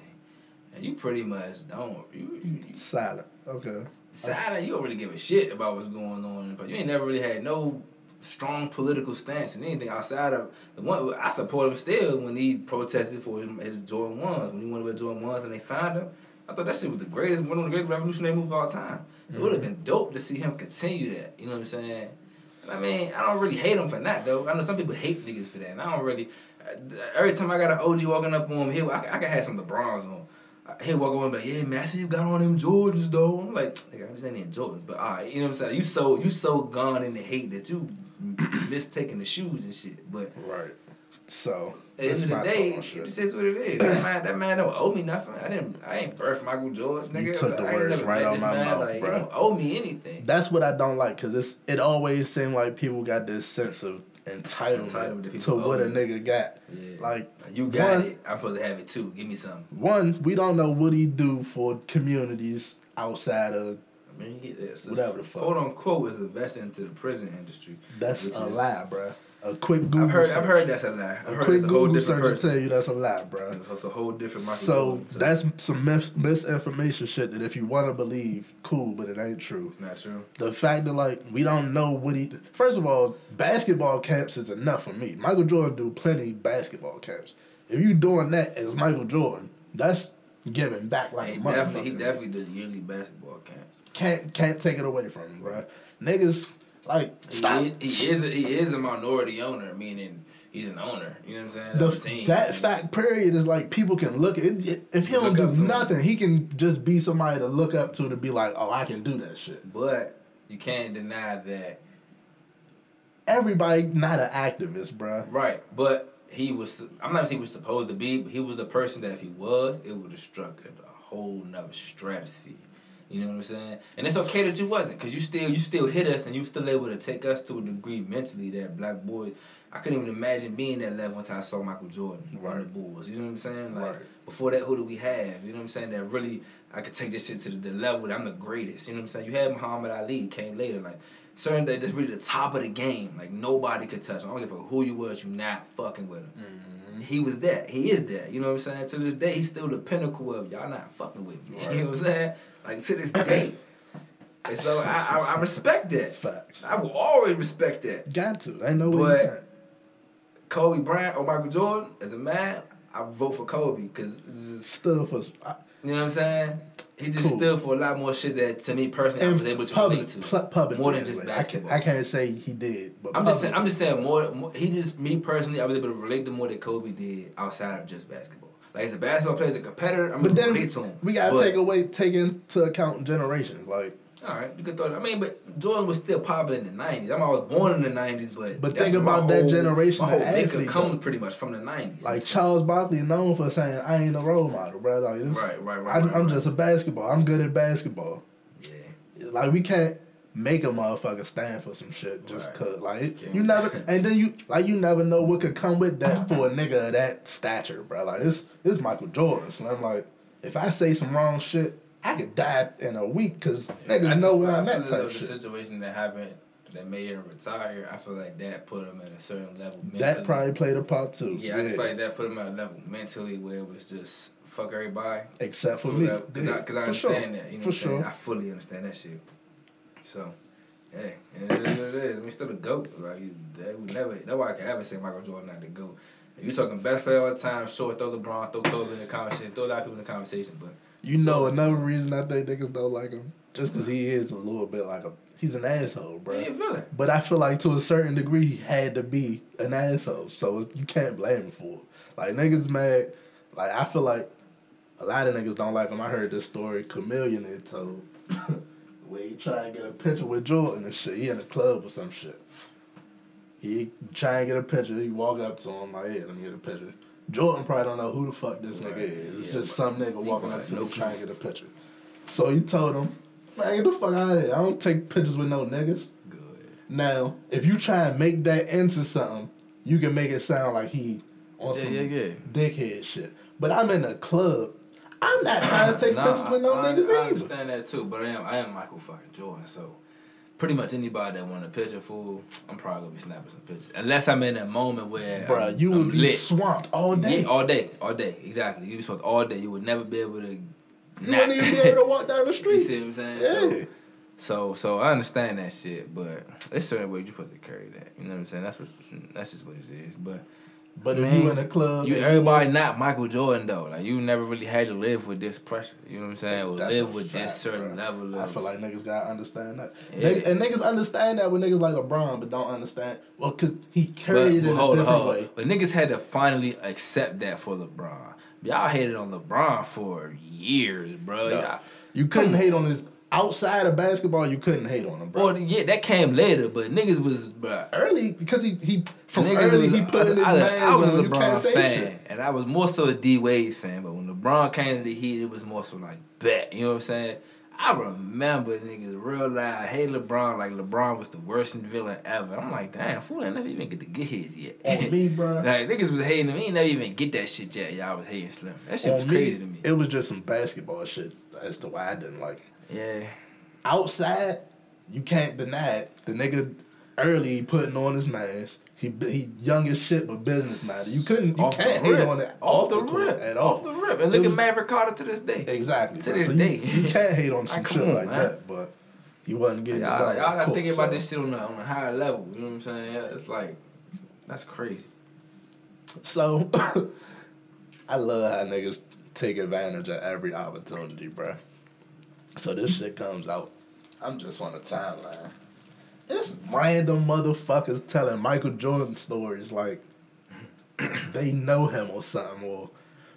And you pretty much don't. You, you, you Silent. Okay. silent. You don't really give a shit about what's going on, but you ain't never really had no strong political stance and anything outside of the one. I support him still when he protested for his, his Jordan ones when he wanted to wear Jordan ones and they found him. I thought that shit was the greatest, one of the greatest revolutionary moves of all time. So it would have mm-hmm. been dope to see him continue that. You know what I'm saying? And I mean, I don't really hate him for that though. I know some people hate niggas for that, and I don't really. Uh, every time I got an OG walking up on him, he I, I could have some LeBrons on. He'll walk over and be like, yeah, man, I see you got on them Jordans though. I'm like, nigga, I'm just in Jordans, but all right, you know what I'm saying? You so you so gone in the hate that you mistaking the shoes and shit. But Right. So at the end of the day, this is what it is. That man, that man don't owe me nothing. I didn't, I ain't birth Michael Jordan. Nigga. You took the I words right out my man. mouth, like. He don't owe me anything. That's what I don't like because it's it always seemed like people got this sense of Entitlement entitlement, to what a nigga got. Yeah. Like you got one, it. I'm supposed to have it too. Give me something. One, we don't know what he do for communities outside of I mean, it's Whatever the fuck. Quote unquote is invested into the prison industry. that's a is- lie, bruh. A quick Google I've heard. search. I've heard that's a lie. I've a heard quick Google different search will tell you that's a lie, bro. It's a whole different So that's some mis- misinformation shit that if you want to believe, cool, but it ain't true. it's not true. The fact that like we don't know what he. First of all, basketball camps is enough for me. Michael Jordan do plenty basketball camps. If you doing that as Michael Jordan, that's giving back like he a definitely, he definitely does yearly basketball camps. can't can't take it away from him, bro. Niggas like He, stop. is, he is a, he is a minority owner, meaning he's an owner. You know what I'm saying? the, team. that fact period is like people can look at it. If he don't do to him. nothing, he can just be somebody to look up to to be like, oh, I can do that shit. But you can't deny that, Everybody not an activist, bro. right? But he was. I'm not saying he was supposed to be, but he was a person that if he was, it would have struck a, a whole nother stratosphere. You know what I'm saying? And it's okay that you wasn't, cause you still you still hit us and you still able to take us to a degree mentally that black boys. I couldn't even imagine being that level until I saw Michael Jordan on the Bulls. You know what I'm saying? Like Right. before that, who do we have? You know what I'm saying? That really I could take this shit to the, the level that I'm the greatest. You know what I'm saying? You had Muhammad Ali came later. Like certain that that's really the top of the game. Like nobody could touch him. I don't give a who you was, you not fucking with him. Mm-hmm. He was that. He is that. You know what I'm saying? To this day, he's still the pinnacle of y'all not fucking with me. Right. You know what I'm saying? Like to this day. and so I, I, I respect that. Facts. I will always respect that. Got to. I know what you can't. Kobe Bryant or Michael Jordan, as a man, I vote for Kobe because Still for I- you know what I'm saying. He just Cool. stood for a lot more shit that to me personally I in was able to public, relate to. pl- public more than just anyway. I basketball. I can't say he did, but I'm just saying. I'm just saying more, more. He just me personally, I was able to relate to more than Kobe did outside of just basketball. Like as a basketball player, as a competitor, I'm But then relate to him. we gotta But- take away, take into account generations. Like, All right, you could throw. that- I mean, but Jordan was still popular in the '90s. I'm I was born in the '90s, but But think about that whole- generation My whole of makeup athlete, comes pretty much from the '90s. like in a sense. Charles Barkley known for saying, "I ain't a role model, bro." Like, Right, right, right, I'm, right, I'm right. just a basketball. I'm good at basketball. Yeah. Like, we can't make a motherfucker stand for some shit just Right. cause. Like, it- you never, and then you like you never know what could come with that for a nigga of that stature, bro. Like, it's it's Michael Jordan. So I'm like, if I say some wrong shit, I could die in a week because niggas I know just- where I I'm at type though the shit. situation that happened that made him retire, I feel like that put him at a certain level. Mentally. That probably played a part too. Yeah, I just feel like that put him at a level mentally where it was just fuck everybody. Except for So me. that- Cause, I, cause I For sure. understand that. You know For what I'm saying? sure. I fully understand that shit. So, hey, it is what it is. I mean, still the GOAT. Like, you- they would never, nobody can ever say Michael Jordan not the GOAT. You talking best player all the time, sure, throw LeBron, throw Kobe in the conversation, throw a lot of people in the conversation, but You know another reason I think niggas don't like him? Just because he is a little bit like a. He's an asshole, bro. how you feeling? But I feel like to a certain degree he had to be an asshole, so you can't blame him for it. Like niggas mad. Like I feel like a lot of niggas don't like him. I heard this story Chameleon had told, where he try and get a picture with Jordan and shit. He in a club or some shit. He try and get a picture. He walk up to him like, "Hey, let me get a picture." Jordan probably don't know who the fuck this nigga is. It's yeah, just some nigga walking up to him trying to get a picture. So he told him, "Man, get the fuck out of here. I don't take pictures with no niggas." Good. Now, if you try and make that into something, you can make it sound like he on Yeah, some yeah, yeah. dickhead shit. But I'm in a club. I'm not trying to take Nah, pictures with no I, niggas I, I either. understand that too, but I am I am Michael fucking Jordan, so pretty much anybody that want a picture, fool, I'm probably gonna be snapping some pictures. Unless I'm in that moment where Bruh, I'm, you I'm would be lit. swamped all day. Yeah, all day, all day, exactly. You be fucked all day. You would never be able to. you wouldn't even be able to walk down the street. you see what I'm saying? Yeah. So, so, so I understand that shit, but there's certain ways you're supposed to carry that. You know what I'm saying? That's what, that's just what it is. But But if you in a club, you everybody not Michael Jordan though. Like you never really had to live with this pressure. You know what I'm saying? Or live with fact, this certain bro. level of. I feel like niggas gotta understand that. Yeah. And niggas understand that with niggas like LeBron, but don't understand. Well, cause he carried but it in a different on. way. But niggas had to finally accept that for LeBron. Y'all hated on LeBron for years, bro. No. You couldn't hate on his outside of basketball. You couldn't hate on him, bro. Well, yeah, that came later, but niggas was, bro. early because he he from Niggas early was- he put in his I, man I, I was a LeBron fan, and I was more so a D Wade fan. But when LeBron came to the Heat, it was more so like bet. You know what I'm saying? I remember niggas real loud, hey LeBron, like LeBron was the worst villain ever. I'm like, damn, fool, I never even get to get his yet. On me, bro. like niggas was hating him, he ain't never even get that shit yet. Y'all was hating Slim. That shit was crazy me, to me. it was just some basketball shit as to why I didn't like. It. Yeah, Outside, you can't deny it. The nigga early putting on his mask. He he young as shit, but business matter. You couldn't. You off can't hate on it off, the, court rip, at all. off the rip, and look It at Maverick Carter to this day. Exactly. To bro. this So day. you, you can't hate on some Like, shit on, like man. that, but he wasn't getting it Y'all, done. y'all not thinking about this shit on a, on a higher level. You know what I'm saying? Yeah, It's like, that's crazy. So, I love how niggas take advantage of every opportunity, bruh. So this shit comes out. I'm just on the timeline. It's random motherfuckers telling Michael Jordan stories like they know him or something, or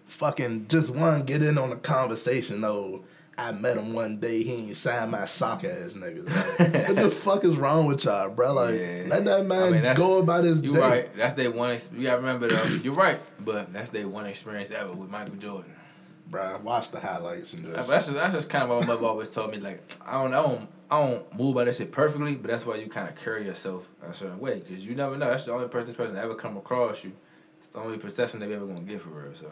fucking just one get in on the conversation. though. I met him one day. He ain't signed my sock ass niggas. Like, what the fuck is wrong with y'all, bro? Like, Yeah. let that man I mean, go about his You day. right. That's their one. ex- You gotta remember though. You're right, but that's their one experience ever with Michael Jordan. Bruh, watch the highlights and just. that's just, that's just kind of what my mother always told me. Like I don't, I don't, I don't move by that shit perfectly, but that's why you kind of carry yourself a certain way because you never know. That's the only person, this person ever come across you. It's the only perception they ever gonna get for real. So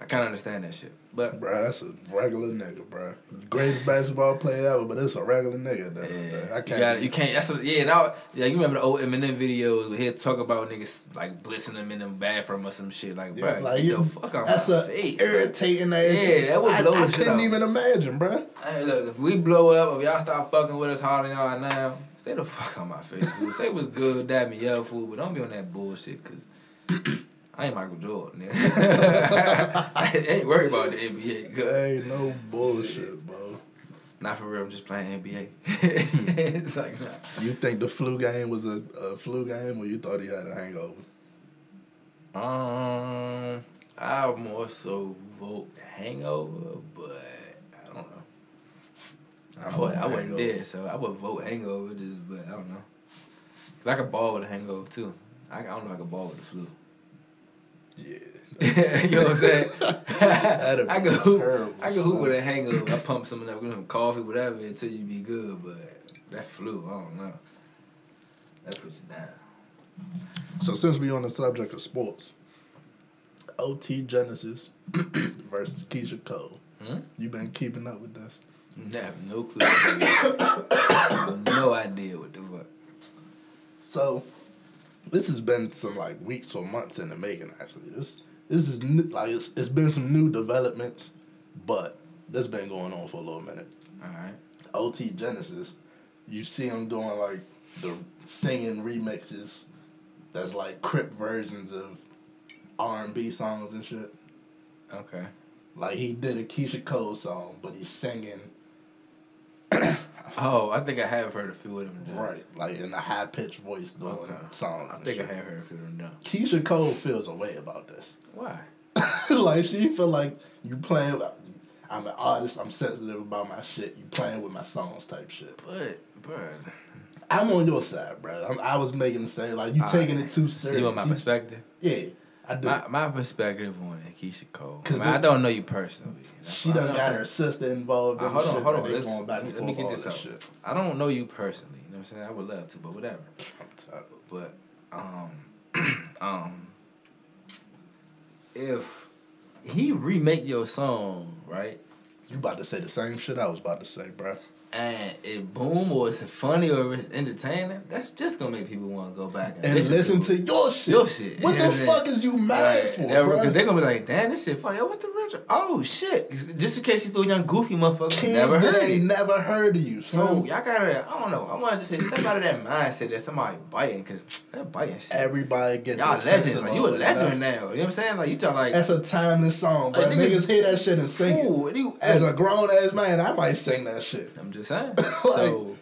I kind of understand that shit. But bro, that's a regular nigga, bro. Greatest basketball player ever, but it's a regular nigga. That, yeah, I you, can't. gotta, you can't. That's what. Yeah, now, yeah. You remember the old Eminem videos where he'd talk about niggas like blitzing them in the bathroom or some shit. Like, Yeah, bro, like get you, the fuck out that's my a face. irritating ass. Yeah, shit. that would I, blow I the shit couldn't out. even imagine, bro. Hey, look, if we blow up, if y'all stop fucking with us harder than y'all now, stay the fuck on my face. Fool. Say what's good, dab me up, fool, but don't be on that bullshit, cause I ain't Michael Jordan. Nigga. I ain't worried about the NBA. Good. Ain't no bullshit, bro. Not for real. I'm just playing NBA. it's like nah. You think the flu game was a, a flu game, or you thought he had a hangover? Um, I more so vote Hangover, but I don't know. I, I'm would, I wasn't there, so I would vote Hangover. Just, but I don't know. Cause I could ball with a hangover too. I, I don't know if I could ball with the flu. Yeah. you know what I'm saying? That'd I be go hoop, terrible, I go hoop with a hangover. I pump something up, that, some coffee, whatever, until you be good. But that flu, I don't know. That puts you down. So since we on the subject of sports, OT Genesis versus Keyshia Cole. Hmm? You been keeping up with this? I have no clue. no idea what the fuck. So this has been some like weeks or months in the making. Actually, this this is new, like it's, it's been some new developments, but this been going on for a little minute. All right. OT Genesis, you see them doing like the singing remixes. That's like crip versions of R and B songs and shit. Okay. Like he did a Keyshia Cole song, but he's singing Oh, I think I have heard a few of them. Done. right, like in a high pitched voice doing Okay. songs. I think I have heard a few of them. Done. Keyshia Cole feels a way about this. Why? like she feel like you playing. I'm an artist. I'm sensitive about my shit. You playing with my songs, type shit. But, but. I'm on your side, bro. I'm, I was making the same. Like you taking it too serious. See what my You- perspective? Yeah, I do. My, my perspective on Keyshia Cole. I, 'Cause mean, I don't know you personally. That's she done got her sister involved. Uh, in hold the on, shit, hold on. They Listen, going back and let me get this out. shit. I don't know you personally. You know what I'm saying? I would love to, but whatever. I'm tired. But um, um, if he remake your song, right, You about to say the same shit I was about to say, bro. And it boom or it's funny or it's entertaining, that's just gonna make people want to go back and, And listen, to, it. your shit. Your shit. What the fuck is you mad for, bro? Because they're gonna be like, damn, this shit funny. Yo, what's the original? Oh shit! Just in case she's still young, goofy motherfucker. Kids never heard ain't never heard of you. So So y'all gotta, I don't know. I want to just say, step out of that mindset that somebody biting, cause that biting shit. everybody gets Y'all legends. Like, you a legend now. You know what I'm saying? Like you talk like That's a timeless song, but Like, niggas- niggas, hear that shit and sing it. You, As a grown ass man, I might sing that shit. I'm just saying. so,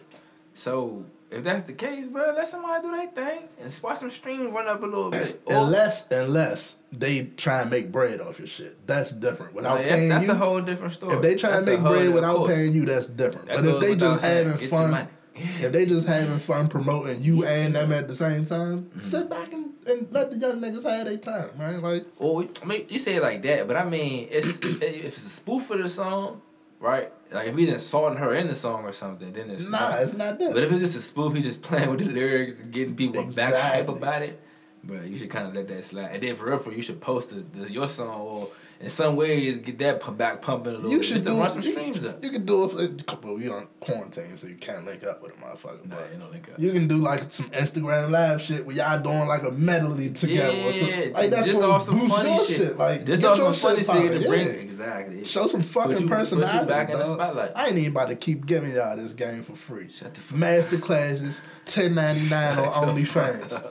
so if that's the case, bro, let somebody do their thing and watch some streams run up a little bit. Or- Unless, unless they try and make bread off your shit, that's different. Without that's, paying that's you, a whole different story. if they try That's and make bread without course. paying you, that's different. That but if they just saying, having fun, if they just having fun promoting you and them at the same time, Mm-hmm. sit back and, and let the young niggas have their time, man. Like Well, I mean, you say it like that, but I mean, it's if it's a spoof of the song, right? Like if he's insulting her in the song or something, then it's nah, not. it's not that. But if it's just a spoof, he just playing with the lyrics and getting people back hype about it. But you should kind of let that slide. And then for real, for you should post the, the your song or in some ways get that pump back pumping a little you bit should just to do run some you, streams up. You can do it. For, well, we on quarantine, so you can't link up with a motherfucker. Nah, but you know, link up. You can do like some Instagram live shit where y'all doing like a medley together or something. Yeah, Like that's just all some funny your shit. Like Just all some funny shit shit to bring yeah. exactly. Show some fucking you- personality. back in the dog. spotlight. I ain't even about to keep giving y'all this game for free. Shut the fuck Master classes, ten ninety nine on OnlyFans.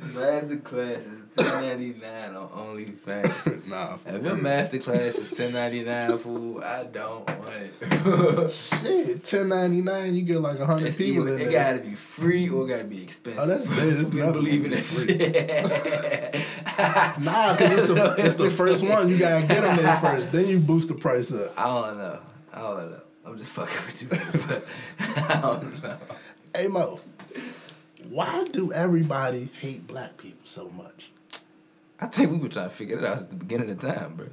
Master class is ten ninety nine on OnlyFans. nah, If your real. master class is ten ninety nine, fool, I don't want it. shit, ten ninety nine, you get like hundred people either, in it there. gotta be free or gotta be expensive. Oh, that's. It's We never believe in that shit. Nah, cause it's the it's the first one. You gotta get them there first. Then you boost the price up. I don't know. I don't know. I'm just fucking with you, but I don't know. Hey Mo, why do everybody hate black people so much? I think we were trying to figure it out at the beginning of time, bro.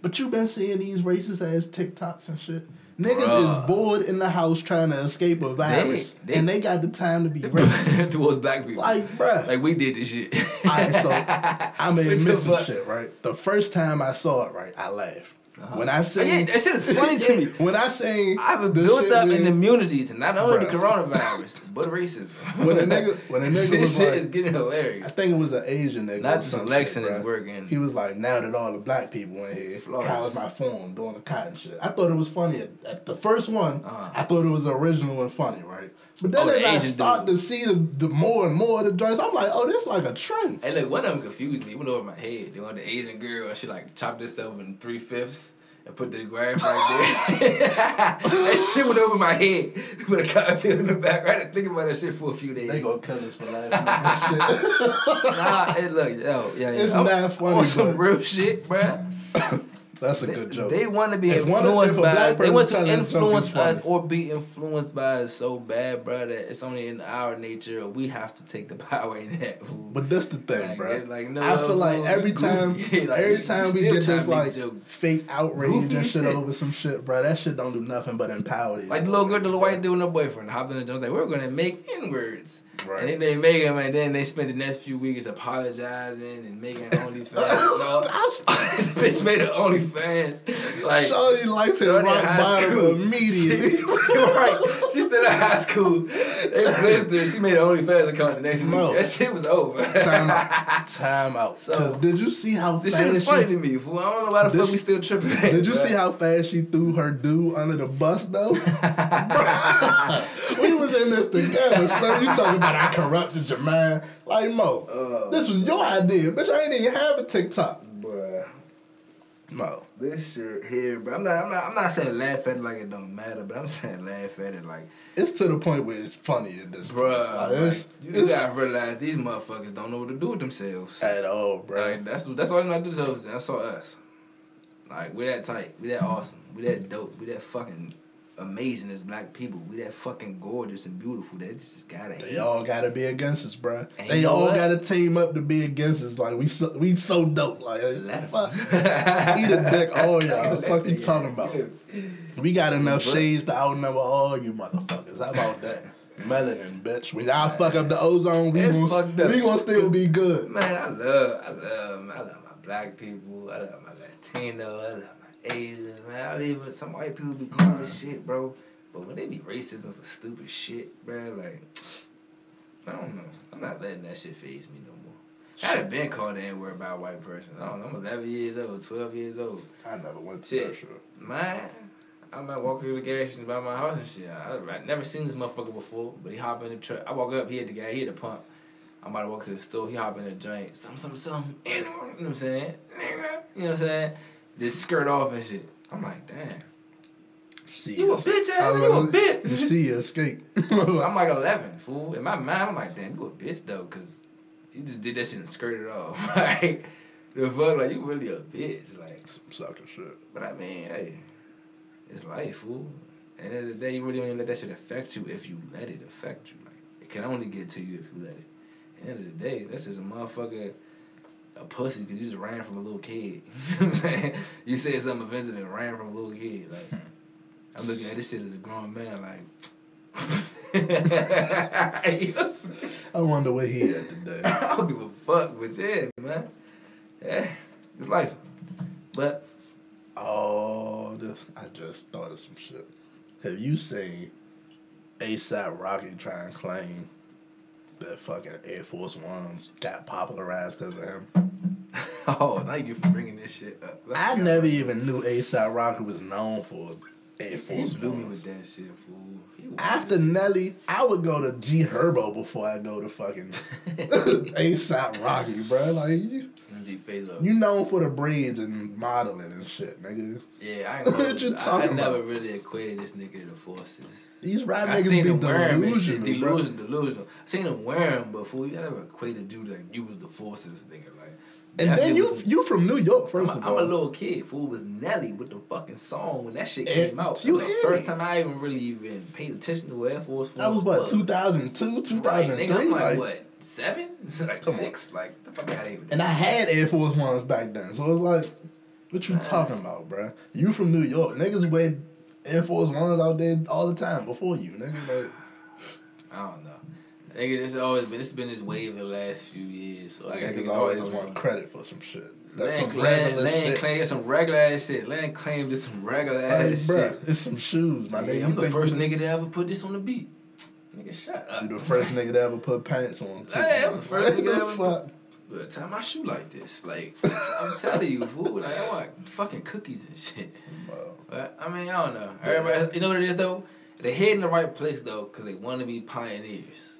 But you've been seeing these racist ass TikToks and shit. Niggas Bruh. is bored in the house trying to escape a virus, they- and they got the time to be racist. towards black people. like, bruh. Like we did this shit. Alright, so I may What admit some shit, right? The first time I saw it, right, I laughed. When I Oh, yeah, that shit is funny to me. when I seen I've built up an immunity to not only the coronavirus but racism. When a nigga- when a nigga this was shit like- is getting hilarious. I think it was an Asian nigga. Not just selection shit, is working. He was like, now that all the black people in here, Flawless. how is my phone doing the cotton shit? I thought it was funny at, at the first one. Uh-huh. I thought it was original and funny, right? But then Oh, the as I start dude. to see the, the more and more of the joints, I'm like, oh, this like a trend. Hey, look, one of them confused me. It went over my head. They wanted the Asian girl, and she like chopped herself in three fifths and put the graph right there. that shit went over my head. Put a cotton in the back. I had to think about that shit for a few days. They gonna kill us for laughing at this shit. Nah, hey, look, yo, yeah, yeah. It's I'm- not funny, On some real shit, bruh. That's a They, good joke. they want to be If influenced a by. They want to person tell that joke, influence us or be influenced by us so bad, bro, that it's only in our nature. We have to take the power in that. But that's the thing, Like, bro. it- like, no, I feel like every time. Like, every time we get this like jokes. fake outrage Goofy and shit shit. over some shit, bro, that shit don't do nothing but empower you. Like the little girl, the little white dude and her boyfriend hopped in the joint like we're gonna make N words. Right. And then they make them, and then they spend the next few weeks apologizing and making OnlyFans. bitch made an OnlyFans. Like, Shorty life hit rock bottom school. immediately. You're right. She's still in high school. They blitzed her. She made an OnlyFans account the next Bro. week. That shit was over. Time out. Time out. So- did you see how This fast shit is funny she, to me, fool. I don't know why the fuck we still tripping. Did you bruh. see how fast she threw her dude under the bus though? we was in this together. So you talking about I corrupted your mind. Like Mo, Uh. this was your idea. Bitch, I ain't even have a TikTok. Mo. This shit here, bro. I'm not, I'm not, I'm not saying laugh at it like it don't matter, but I'm saying laugh at it like, It's to the point where it's funny at this point. bruh. Like, it's, you it's gotta realize these motherfuckers don't know what to do with themselves. at all, bro. Like that's that's all they know how to do themselves. That's all us. Like we that tight, we that awesome, we that dope, we that fucking amazing as black people. We that fucking gorgeous and beautiful. That just gotta They hate. all gotta be against us, bro. And they all what? gotta team up to be against us. Like we so we so dope. Like Let fuck, eat a dick, all y'all. The fuck you talking about? We got enough shades to outnumber all you motherfuckers. How about that? Melanin, bitch. When y'all fuck up the ozone, we gonna, we gonna still be good. Man, I love, I love, I love my black people. I love my Latino. I love Asians. Man, I even some white people be cool as shit, bro. But when they be racism for stupid shit, bro, like I don't know. I'm not letting that shit phase me no more. I done been called the N word by a white person. I don't know. I'm 11 years old, 12 years old. I never went to Shit. that shit. Man, I might walk through the gas station by my house and shit. I, I never seen this motherfucker before, but he hop in the truck. I walk up, he had the guy, he had the pump. I might walk to the store, he hop in the joint, some, some, some, you know what I'm saying? Nigga, You know what I'm saying? This skirt off and shit. I'm like, damn. See You a bitch ass, I you a bitch. You see you escape. I'm like 11, fool. In my mind, I'm like, damn, you a bitch though, because you just did that shit and skirted off. like, the fuck, like, you really a bitch. Like, Some sucker shit. But I mean, hey, it's life, fool. At the end of the day, you really don't let that shit affect you if you let it affect you. Like it can only get to you if you let it. At the end of the day, that's just a motherfucker, a pussy because you just ran from a little kid. you know what I'm saying? You said something offensive and ran from a little kid. Like hmm. I'm looking at this shit as a grown man. Like. I wonder where he at today. I don't give a fuck, but yeah, man. Yeah, it's life. But Oh, this I just thought of some shit. Have you seen ASAP Rocky try and claim that fucking Air Force Ones got popularized because of him? oh, thank you for bringing this shit up. I never even knew ASAP Rocky was known for Air Force He blew me with that shit, fool. After Nelly, I would go to G Herbo before I go to fucking ASAP Rocky, bro. Like you, G Phalo. you known for the braids and modeling and shit, nigga. Yeah, I ain't gonna. What you I, I never really equated this nigga to the forces. These rap I niggas seen be him wear him and shit. delusional, bro. Delusional, delusional. I seen him wear him, but fool, you never equate a dude like you was the forces, nigga. Like, And then you was- you from New York, I'm first a, of I'm a little kid. Fool was Nelly with the fucking song when that shit And came out. you the first me. time I even really even paid attention to Air Force That was what 2002, Right, 2003. nigga, I'm like, like, what seven, like Come on. six, like the fuck out of here. And I had Air Force Ones back then, so it was like, what you talking about, bruh? You from New York? Niggas wear Air Force Ones out there all the time before you, nigga. Like, I don't know. Nigga, it's always been it's been this wave the last few years. So I niggas niggas always always want credit for some shit. That's Land, some regular land shit. claim some regular ass shit. Land claim did some regular Hey, ass bruh, shit. it's some shoes, my Yeah, nigga. I'm You the first you- nigga to ever put this on the beat. Nigga, shut up. You the first nigga to ever put pants on. Too. Hey, I'm the first nigga the ever fuck? But tie my shoe like this. Like I'm telling you, fool. Like I want fucking cookies and shit. Bro. But I mean, I don't know. Everybody, you know what it is though. They head in the right place though, cause they want to be pioneers.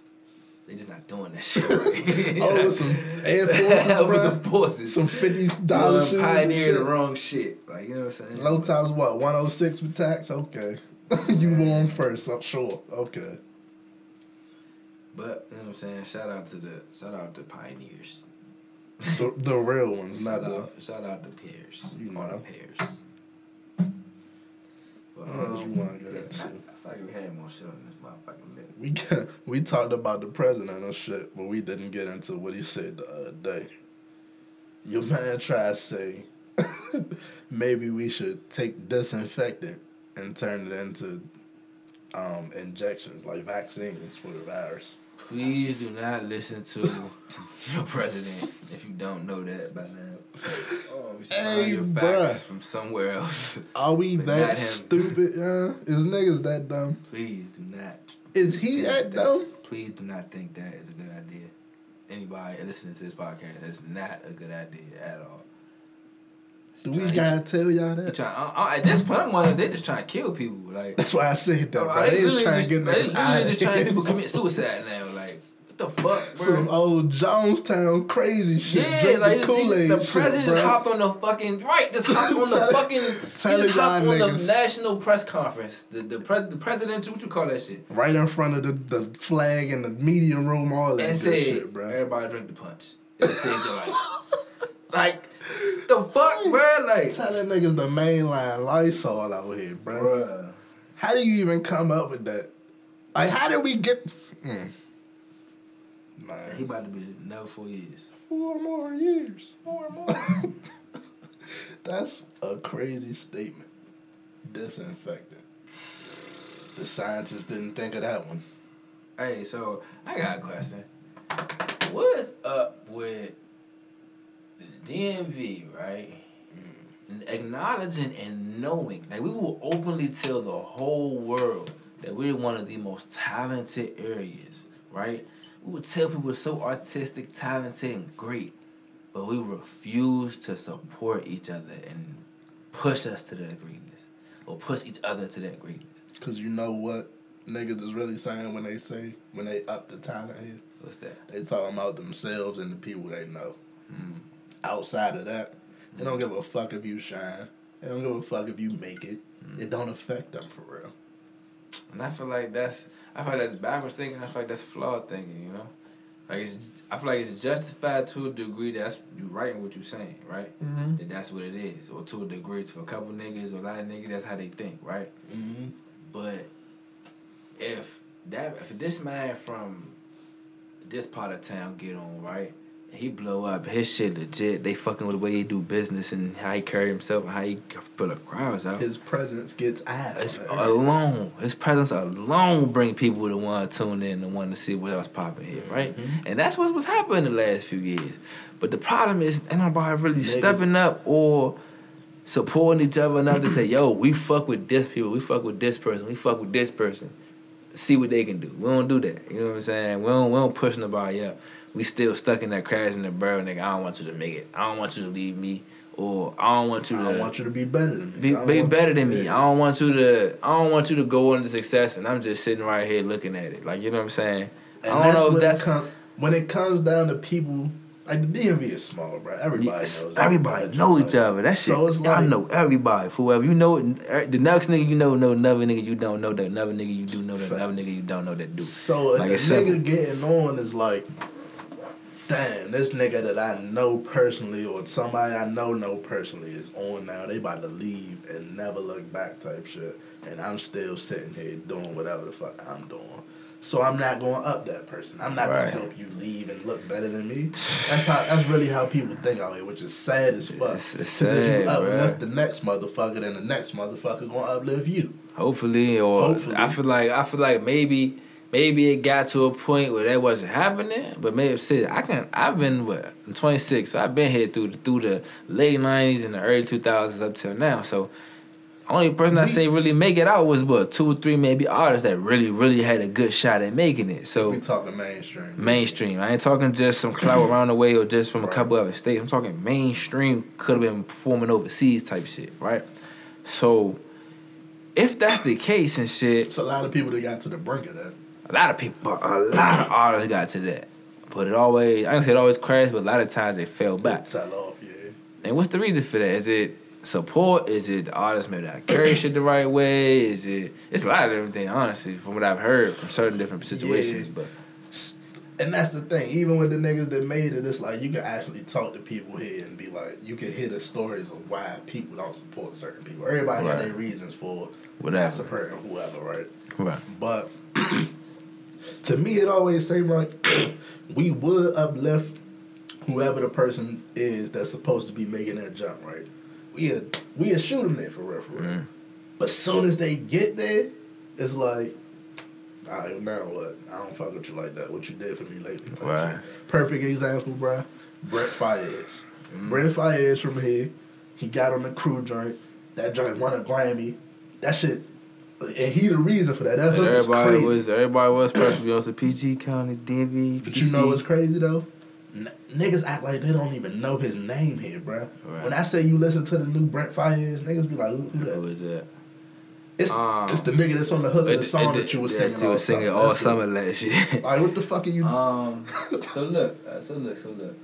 They just not doing that shit. Right? Oh, with some Air Forces, With some forces. Some fifty dollar shoes. pioneer the wrong shit. Like you know what I'm saying? Low tops what? One oh six with tax? Okay. you won first, so sure. Okay. But you know what I'm saying? Shout out to the shout out to pioneers. The, the real ones, not Shout the out, shout out to peers. You All the know. peers. But, What else you wanna get yeah, into? I, I feel like we had more shit on this motherfucking list. we got, we talked about the president and shit, but we didn't get into what he said the other day. Your man tried to say maybe we should take disinfectant and turn it into um, injections like vaccines for the virus. Please do not listen to your president if you don't know that by now. Oh, Hey, your facts bruh. from somewhere else. Are we But that stupid? Yeah, is niggas that dumb? Please do not. Is he think that dumb? Please do not think that is a good idea. Anybody listening to this podcast, that's not a good idea at all. Do we gotta tell y'all that? trying, I, I, at this point, I'm wondering they just trying to kill people. Like, That's why I said that, bro. they They just trying to get they niggas out of just trying people commit suicide now. Like, what the fuck, bro? Some old Jonestown crazy shit. yeah, Drink like the Kool Aid the shit, president bro. hopped on the fucking right, just hopped on the fucking, tell just hopped on niggas. the national press conference, the the pres, the president, what you call that shit, right in front of the, the flag in the media room, all that and said, shit, bro. everybody drink the punch. It saved your life. like, the fuck, bro, like, tell that niggas the mainline Lysol out here, bro. bruh. How do you even come up with that? Like, how did we get? Mm. He Man, about to be another four years. four more years. Four more. That's a crazy statement. Disinfectant. The scientists didn't think of that one. Hey, so I got a question. What's up with the DMV, right? And Acknowledging and knowing, like we will openly tell the whole world that we're one of the most talented areas, right? We would tell people we're so artistic, talented, and great, but we refuse to support each other and push us to that greatness, or push each other to that greatness. Cause you know what niggas is really saying when they say when they up the talent here. What's that? They talking about themselves and the people they know. Mm. Outside of that, they don't give a fuck if you shine. They don't give a fuck if you make it. Mm. It don't affect them for real. And I feel like that's I feel like that's backwards thinking. I feel like that's flawed thinking. You know, like it's I feel like it's justified to a degree. That's you writing what you're saying, right? Mm-hmm. That that's what it is, or to a degree, for a couple niggas or a lot of niggas, that's how they think, right? Mm-hmm. But if that if this man from this part of town get on right, he blow up, his shit legit. They fucking with the way he do business and how he carry himself and how he put the crowds out. His presence gets ass. It's on everything. alone. His presence alone bring people to want to tune in and want to see what else popping here, right? Mhm. And that's what was happening the last few years. But the problem is, ain't nobody really Niggas- stepping up or supporting each other enough to say, "Yo, we fuck with this people. We fuck with this person. We fuck with this person. See what they can do." We don't do that. You know what I'm saying? We don't. We don't push nobody up. We still stuck in that crash in the barrel, nigga. I don't want you to make it. I don't want you to leave me, or I don't want you I to. don't want you to be better than me. Be, I be better than me. I don't want you to. I don't want you to go on to success, and I'm just sitting right here looking at it. Like you know what I'm saying. And I don't that's know if when that's it com- when it comes down to people. Like the DMV is small, bro. Everybody Yes, knows. everybody know each other. That shit. So it's like- know everybody. Whoever you know, er, the next nigga you know know another nigga you don't know that another nigga you do know that another nigga you don't know that do. So if Like, a nigga getting on is like, damn, this nigga that I know personally or somebody I know know personally is on now. They about to leave and never look back type shit. And I'm still sitting here doing whatever the fuck I'm doing. So I'm not going up that person. I'm not Right. gonna help you leave and look better than me. That's how. That's really how people think out here, which is sad as fuck. It's- it's 'Cause if sad, you uplift bruh. the next motherfucker, then the next motherfucker gonna uplift you. Hopefully, or Hopefully. I feel like I feel like maybe maybe it got to a point where that wasn't happening. But maybe shit, I can. I've been what I'm 26, so I've been here through through the late 90s and the early 2000s up till now. So only person I say really make it out was what two or three maybe artists that really really had a good shot at making it. So We talking mainstream. mainstream. I ain't talking just some clout around the way or just from a couple other states. I'm talking mainstream. Could have been performing overseas type shit, right? So, if that's the case and shit, It's a lot of people that got to the brink of that. A lot of people, a lot of artists got to that. But it always, I don't say it always crashed, but a lot of times they fell back. Sell off, yeah. And what's the reason for that? Is it support? Is it the artist maybe not carry shit the right way? Is it? It's a lot of different things, honestly, from what I've heard from certain different situations. Yeah. But And that's the thing. Even with the niggas that made it, it's like you can actually talk to people here and be like, you can hear the stories of why people don't support certain people. Everybody got their reasons for Whatever. not supporting whoever, right? right, But to me, it always seemed like we would uplift whoever the person is that's supposed to be making that jump, right? We we shoot them there for real, for real. Mm. But soon as they get there, it's like, all right, now what? I don't fuck with you like that. What you did for me lately? Right. Perfect example, bruh. Brent Faiyaz. Mm. Brent Faiyaz from here. He got on the crew joint. That joint won a Grammy. That shit, and he the reason for that. That And hook is everybody crazy. was everybody was supposed to be on some PG County, DV. But you know what's crazy though? N- niggas act like they don't even know his name here, bruh. Right. When I say you listen to the new Brent Faiyaz, niggas be like, who, who Who that? was that? It's, Um, it's the nigga that's on the hook of the song that you were yeah, singing you all was singing summer. all summer last year. Like, what the fuck are you um, so look, uh, so look, so look.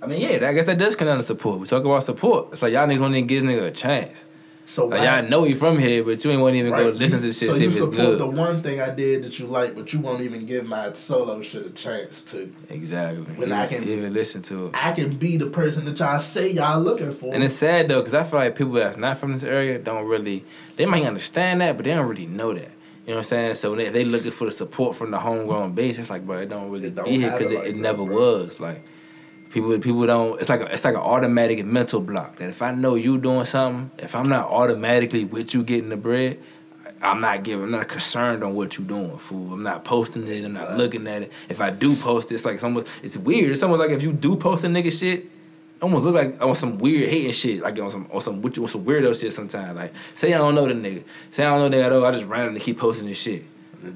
I mean, yeah, I guess that does come down to support. We talk about support. It's like y'all niggas want to give nigga a chance. So Like y'all know he from here, but you ain't want to even go listen you- to shit, So you if it's support good. the one thing I did that you like, but you won't even give my solo shit a chance to. exactly. When even, I can- even listen to it. I can be the person that y'all say y'all looking for. And it's sad though, because I feel like people that's not from this area don't really, they might understand that, but they don't really know that. You know what I'm saying? So they, they looking for the support from the homegrown base. It's like, bro, it don't really It don't be here have because it it, like it that, never bro. was. Like people, people don't. It's like a, it's like an automatic mental block that if I know you doing something, if I'm not automatically with you getting the bread, I'm not giving. I'm not concerned on what you doing, fool. I'm not posting it. I'm not looking at it. If I do post it, it's like it's almost. It's weird. It's almost like if you do post a nigga shit, almost look like on some weird hating shit, like on some on some with on some weirdo shit. Sometimes, like say I don't know the nigga, say I don't know the nigga at all. I just randomly keep posting this shit.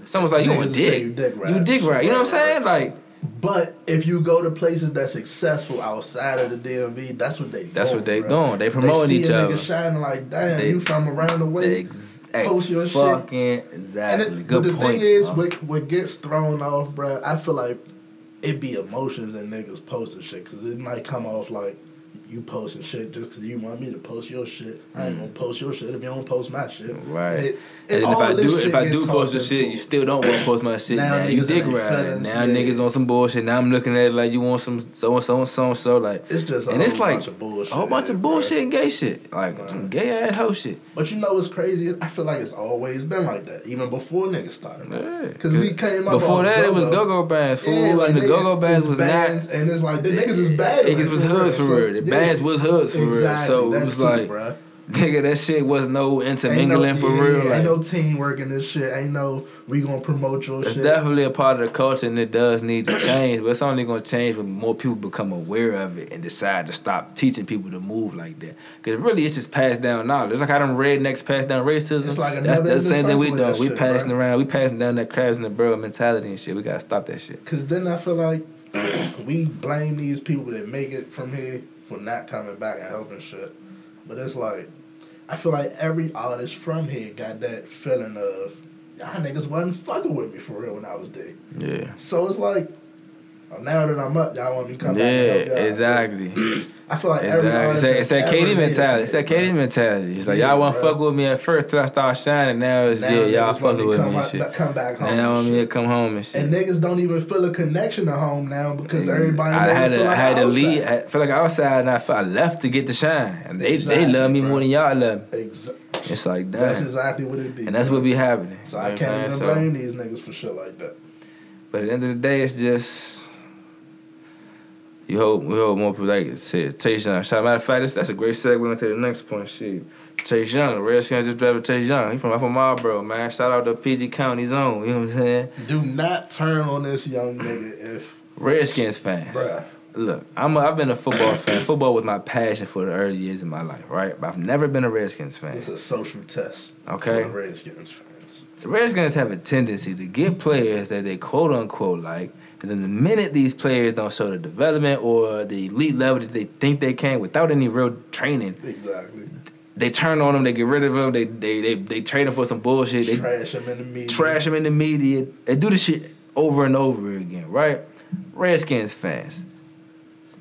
Someone's like you a dick. you dick You ride. dick right. You know what I'm saying? Like But if you go to places that's successful outside of the DMV, that's what they That's doing, what they bruh. doing. They promoting they see each a other. Nigga shining like, damn, They- you from around the way. ex- Post your shit. fucking and exactly. it, Good but the point. thing is, what, what gets thrown off, bruh, I feel like it be emotions and niggas posting shit because it might come off like you posting shit just because you want me to post your shit. I ain't gonna post your shit if you don't post my shit. Mm. Right. And, it, And then if I do if I do post the shit, you still don't want to post my shit. Now Now, you niggas dick in their riding. feelings, Now yeah. niggas on some bullshit. Now I'm looking at it like you want some so and so and so and so like. It's just a and it's like bunch of bullshit. a whole bunch of bullshit and gay shit, like Right. gay ass hoe shit. But you know what's crazy? I feel like it's always been like that, even before niggas started. Yeah, Because we came up before that. It was go-go. go-go bands, fool, Yeah, like and the go-go bands was not. and it's like the niggas is bad. Niggas was hoods for real. Bands was hoods for real. exactly, So it was too, like, nigga, that shit was no intermingling no, for yeah, real. Ain't Like, no teamwork in this shit. Ain't no we gonna promote your It's shit. definitely a part of the culture and it does need to change, but it's only to change when more people become aware of it and decide to stop teaching people to move like that. Because really, it's just passed down knowledge. It's like how them rednecks pass down racism. It's like That's the same thing we doing. We shit, passing bruh. around, we passing down that crabs in the barrel mentality and shit. We got to stop that shit. Cause then I feel like we blame these people that make it from here for not coming back and helping shit. But it's like I feel like every artist from here got that feeling of y'all niggas wasn't fucking with me for real when I was there. Yeah. So it's like now that I'm up, y'all want me to come Yeah, back help exactly. I feel like Exactly. It's that, it's that Katie it mentality. It's that Katie mentality. It's like Yeah, y'all want to fuck with me at first till I start shining. Now it's Now yeah, y'all fucking me with come me and shit. Come back home. Now and I want shit. me to come home and shit. And niggas don't even feel a connection to home now because everybody. I had to, I like had to leave. I feel like outside, and I, I left to get the shine. And they Exactly, they love me bro. more than y'all love me. Exactly. It's like that. That's exactly what it be. and that's what be happening. So I can't even blame these niggas for shit like that. But at the end of the day, it's just you hope we hope more people like it. Say, take shine. Shot. Matter of fact, that's, that's a great segue into the next point. Shit, Chase Young, Redskins just drafted Chase Young. He from up from Marlboro, man. Shout out to PG County Zone. You know what I'm saying? Do not turn on this young nigga if Redskins fans. Bruh. Look, I'm a, I've been a football fan. Football was my passion for the early years of my life, right? But I've never been a Redskins fan. it's a social test. Okay. For the Redskins fans. The Redskins have a tendency to get players that they quote unquote like, and then the minute these players don't show the development or the elite level that they think they can without any real training, Exactly. they turn on them, they get rid of them, they they they, they trade them for some bullshit, they Trash him in the media. trash them in the media, they do this shit over and over again, right? Redskins fans,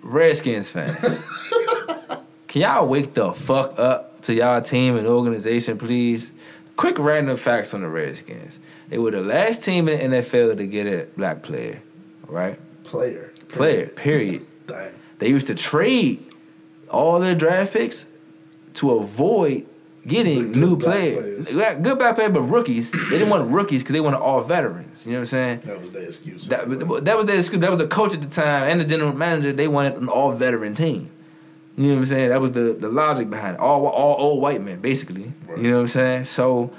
Redskins fans, can y'all wake the fuck up to y'all team and organization, please? Quick random facts on the Redskins. They were the last team in the NFL to get a black player, right? Player. Player, period. Dang. They used to trade all their draft picks to avoid getting good new players. players. Good black players, but rookies. They didn't want rookies because they wanted all veterans. You know what I'm saying? That was their excuse. That, that was their excuse. That was the coach at the time and the general manager. They wanted an all veteran team. You know what I'm saying? That was the, the logic behind it. All all old white men, basically. Right. You know what I'm saying? So,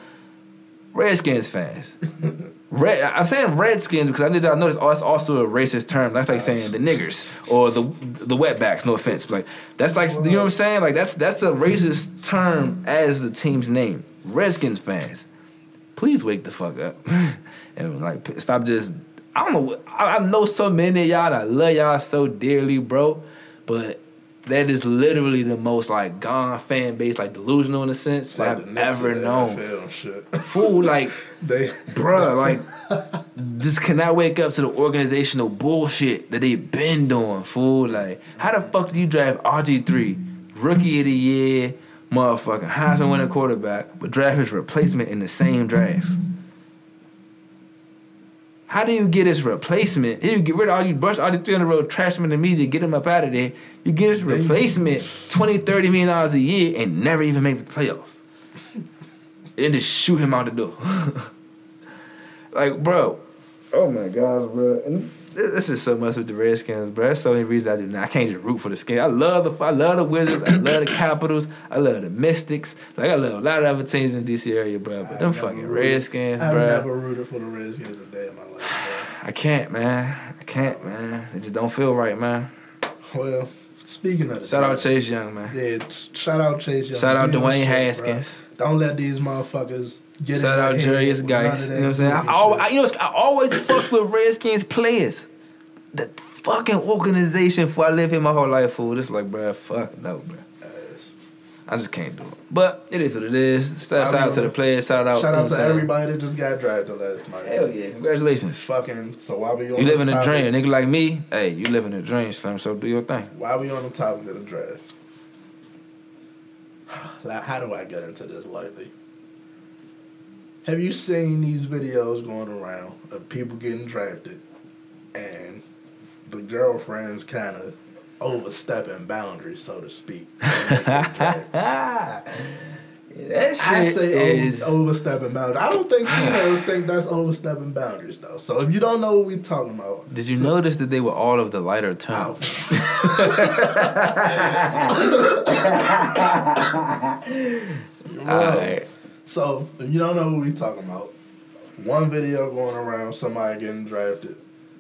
Redskins fans. Red, I'm saying Redskins because I y'all notice. Oh, it's also a racist term. That's like saying the niggers or the the wetbacks. No offense, but like that's like you know what I'm saying. Like that's that's a racist term as the team's name. Redskins fans, please wake the fuck up and like stop just. I don't know. I, I know so many of y'all. I love y'all so dearly, bro. But that is literally the most like gone fan base, like delusional in a sense It's like I've ever known. Fool, like They bruh, like just cannot wake up to the organizational bullshit that they've been doing, fool. Like, how the fuck do you draft RG three, rookie of the year, motherfucking Heisman winning quarterback, but draft his replacement in the same draft? How do you get his replacement? You get rid of all you brush all the 300 road trash him in the media, get him up out of there. You get his replacement 20, 30 million dollars a year and never even make the playoffs. and just shoot him out the door. like, bro. Oh my gosh, bro. And this is so much with the Redskins, bro. There's so many reasons I do not. I can't just root for the skin. I love the I love the Wizards. I love the Capitals. I love the Mystics. Like I love a lot of other teams in DC area, bro. But I've them fucking Redskins, I've bro. never rooted for the Redskins a day in my life, I can't, man. I can't, man. It just don't feel right, man. Well, speaking of Shout out Chase Young, man. Yeah, shout out Chase Young. Shout out Dwayne shit, Haskins. bro. Don't let these motherfuckers get Shout out Jarius Geis. You know what I'm saying? I, goofy al- shit. I, you know, I always fuck with Redskins players. The fucking organization for I live here my whole life, fool. It's like, bruh, fuck no, bruh. I just can't do it. But it is what it is. Shout, shout out to the players. Shout out. Shout out to everybody that just got drafted last night. Hell yeah. Congratulations. Fucking, so why we on You living a dream. A nigga like me, hey, you living a dream, Slim. So do your thing. Why we on the topic of the draft? Like, how do I get into this lightly? Have you seen these videos going around of people getting drafted and the girlfriends kind of overstepping boundaries, so to speak? that shit I say is. overstepping boundaries. I don't think females think that's overstepping boundaries, though. So if you don't know what we're talking about, Did you notice that they were all of the lighter tone? tones? Alright. So if you don't know who we talking about, one video going around, somebody getting drafted,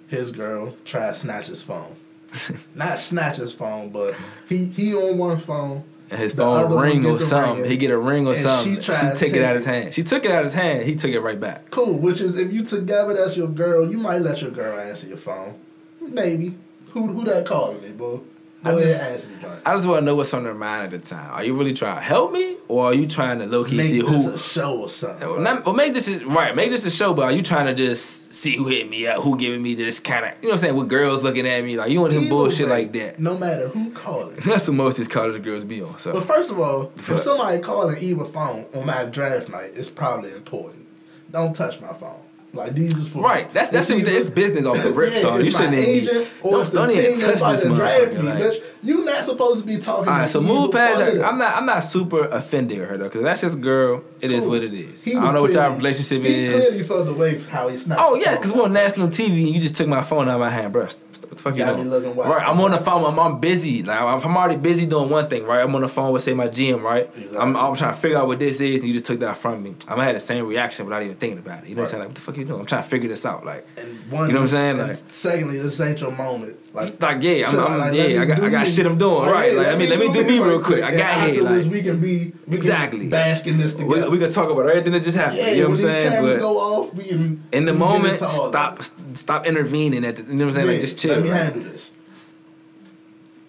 his girl try to snatch his phone. Not snatch his phone, but he he on one phone. And his phone ring or something. He get a ring or and something. she She, tried to took it take out of his hand. She took it out of his hand. He took it right back. Cool, which is if you together, that's your girl. You might let your girl answer your phone, maybe. Who who that calling me, bro? Go I'm ahead, just- answer the joint. I just want to know what's on their mind at the time. Are you really trying to help me, or are you trying to low key Make see this who? a show or something. Well, bro. not- well, make this is right. Make this a show, but are you trying to just see who hit me up, who giving me this kind of, you know what I'm saying? With girls looking at me like you want to Either bullshit way, like that. No matter who calling. That's what most of these college girls be on. So But first of all, if Fuck. somebody calling Eva phone on my draft night, it's probably important. Don't touch my phone. Like these is for right, that's that's It's it's, business off the rip. Yeah, so you shouldn't even be. or Don't, it's the team even that's touch about this to draft me, Like, bitch. You not supposed to be talking. All right, like so move past that. I'm not. I'm not super offended with her though, because that's just girl. It is Cool. what it is. He I don't know what y'all clearly- relationship he is. clearly felt the way how he snapped. Oh yeah, because we're on national TV and you just took my phone out of my hand, bro. What the fuck you, doing? Right, I'm on the phone. I'm, I'm busy. Like I'm, I'm already busy doing one thing. Right, I'm on the phone with say my GM. Right, Exactly. I'm, I'm trying to figure out what this is, and you just took that from me. I'm gonna have the same reaction without even thinking about it. You know what I'm saying? Like, what the fuck you doing? I'm trying to figure this out. Like, And one, You know what I'm saying? Like- secondly, this ain't your moment. Like, like yeah, I'm, so, I'm like, yeah, I got, I got shit I'm doing. Like, right, yeah, like let me let me do me real quick. I got here. Like we can be we Exactly. Can bask in this we, together. we can talk about everything that just happened. yeah, you know what I'm saying? But go off, we can in the we moment, stop stop intervening. At the, you know what I'm saying? Yeah, like just chill. Let me right? handle this.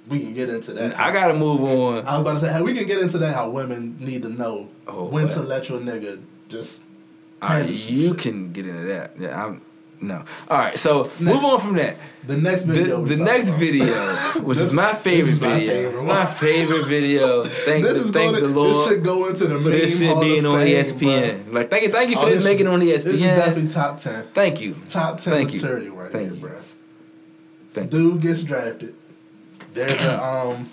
We can get into that. I gotta move on. I was about to say, how we can get into that. How women need to know Oh, when what? to let your nigga just. Ah, handle some you shit. can get into that. Yeah, I'm no. All right, so Next. move on from that. The next video. we the next about. video, which This- is my favorite this is my video, favorite my favorite video. Thank, This the, is thank the Lord This should go into the this Hall of on Fame, ESPN. Like, thank you, thank you Oh, for this this- making it on E This is ESPN. definitely top ten. Thank you, Top ten Thank you. material right Thank here, you. bro. thank Dude gets drafted. There's a um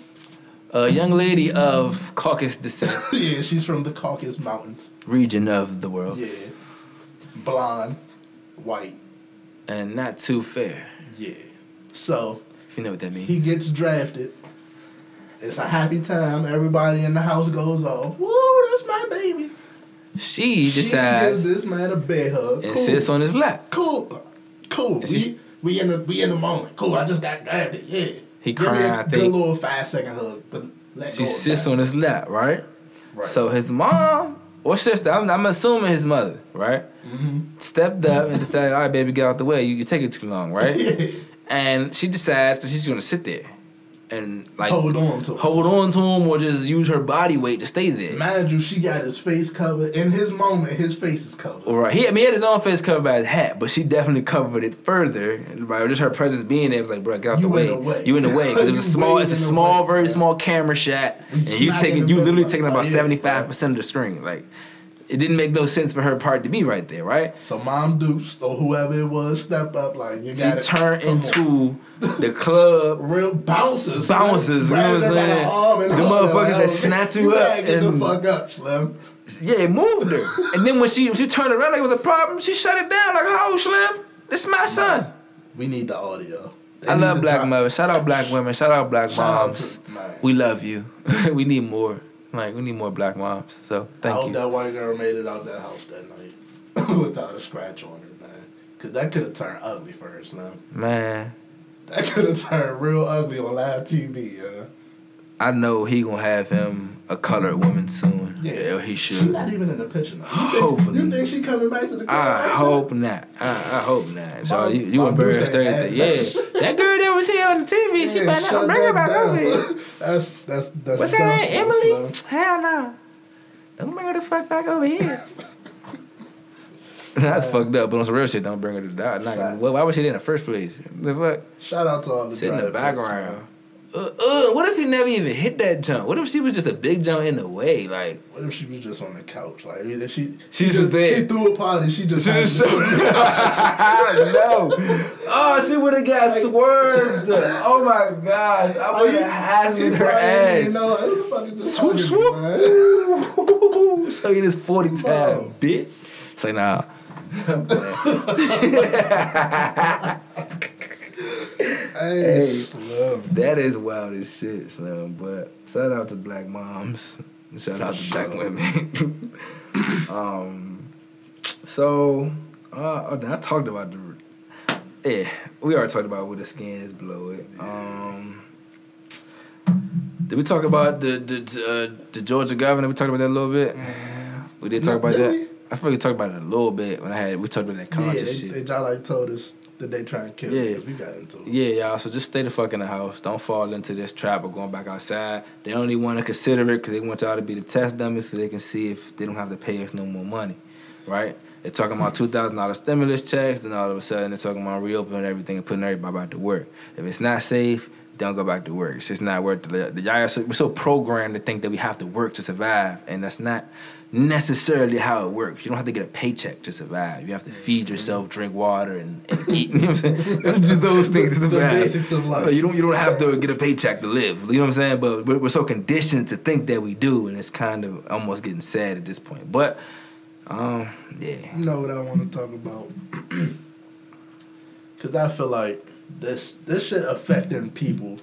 A young lady of Caucasus descent, yeah, she's from the Caucasus Mountains. region of the world, Yeah. Blonde, white. And not too fair. Yeah. So If you know what that means. he gets drafted. It's a happy time. Everybody in the house goes off. Woo, that's my baby. She She decides gives this man a bear hug. and cool. sits on his lap. Cool. Cool. We, we in the we in the moment. Cool. I just got drafted. Yeah. He crying, I good think. little five second hug, but let She sits on his lap, right? Right. So his mom or sister, I'm, I'm assuming his mother, right? Mhm. Stepped up and decided, all right, baby, get out the way. You, you take it too long, right? And she decides that she's gonna sit there and like hold on to him. hold on to him or just use her body weight to stay there. Mind you, she got his face covered. In his moment, his face is covered. All right, he, I mean, he had his own face covered by his hat, but she definitely covered it further by just her presence being there. It was like, bro, get out You the way. way. You in the way because it was a small. It's a small, very bro. small camera shot, We and you taking, you literally taking about seventy five percent of the screen. Like, it didn't make no sense for her part to be right there, right? So Mom Deuce or whoever it was step up like you She got turned into the club real bouncers. Bouncers, you know what I'm Grabbed her by the oh, saying? The motherfuckers oh, that "Oh, snatch you up Get and- the fuck up, Slim. Yeah, it moved her. and then when she she turned around like it was a problem, she shut it down like, "How Slim? This is my son." We need the audio. They I love black drop- mothers. Shout out black women. Shout out black Shout out moms. to- We love you. we need more. Like we need more black moms. So thank I hope you. that white girl made it out that house that night without a scratch on her, man. Cause that could have turned ugly for her, Slim. Man, That could have turned real ugly on live TV, yeah. I know he gonna have him a colored woman soon. Yeah. Yeah, he should. She's not even in the picture now. You think, Hopefully. You think she coming back to the crib? I like that? hope not. I, I hope not. So you, you Mom gonna bury Bruce her ain't Thursday? had Yeah, that. girl that was here on the TV, she Yeah, better not bring her back over here. That's that's that's. What's her name? Emily? Slim. Hell no. Don't bring her the fuck back over here. That's fucked up, but on some real shit, don't bring her to the die. Not, why was she there in the first place? The fuck? Shout out to all the Sit in the background. Uh, uh, what if he never even hit that jump? What if she was just a big jump in the way? Like. What if she was just on the couch? Like either she She just was there. He threw a party. She just She just to- no. Oh, she would have got swerved. Oh my gosh. I would have had her probably didn't know, who the fuck is this Swoop, swoop. Show you this 40 time, Bro. bitch. Say nah. Hey, Slim. that is wild as shit, Slim. But shout out to black moms. Shout out to black women. um, so, uh, oh, I talked about the. Yeah, we already talked about what the skin is below it. Um, did we talk about the the uh, the Georgia governor? We talked about that a little bit. We did talk No, about did that. we? I feel like we talked about it a little bit when I had we talked about that Yeah, conscious they, shit. they just like told us that they try to kill Yeah. because we got into it. Yeah, y'all. So just stay the fuck in the house. Don't fall into this trap of going back outside. They only want to consider it because they want y'all to be the test dummy so they can see if they don't have to pay us no more money, right? They're talking about two thousand dollars stimulus checks, and all of a sudden they're talking about reopening everything and putting everybody back to work. If it's not safe, don't go back to work. It's just not worth it. The y'all are so, we're so programmed to think that we have to work to survive, and that's not necessarily how it works. You don't have to get a paycheck to survive. You have to feed yourself, drink water, and, and eat. You know what I'm saying? Just those things to The basics of life. You don't you don't have to get a paycheck to live. You know what I'm saying? But we're, we're so conditioned to think that we do, and it's kind of almost getting sad at this point. But um, yeah. You know what I want to talk about? Because I feel like this this shit affecting people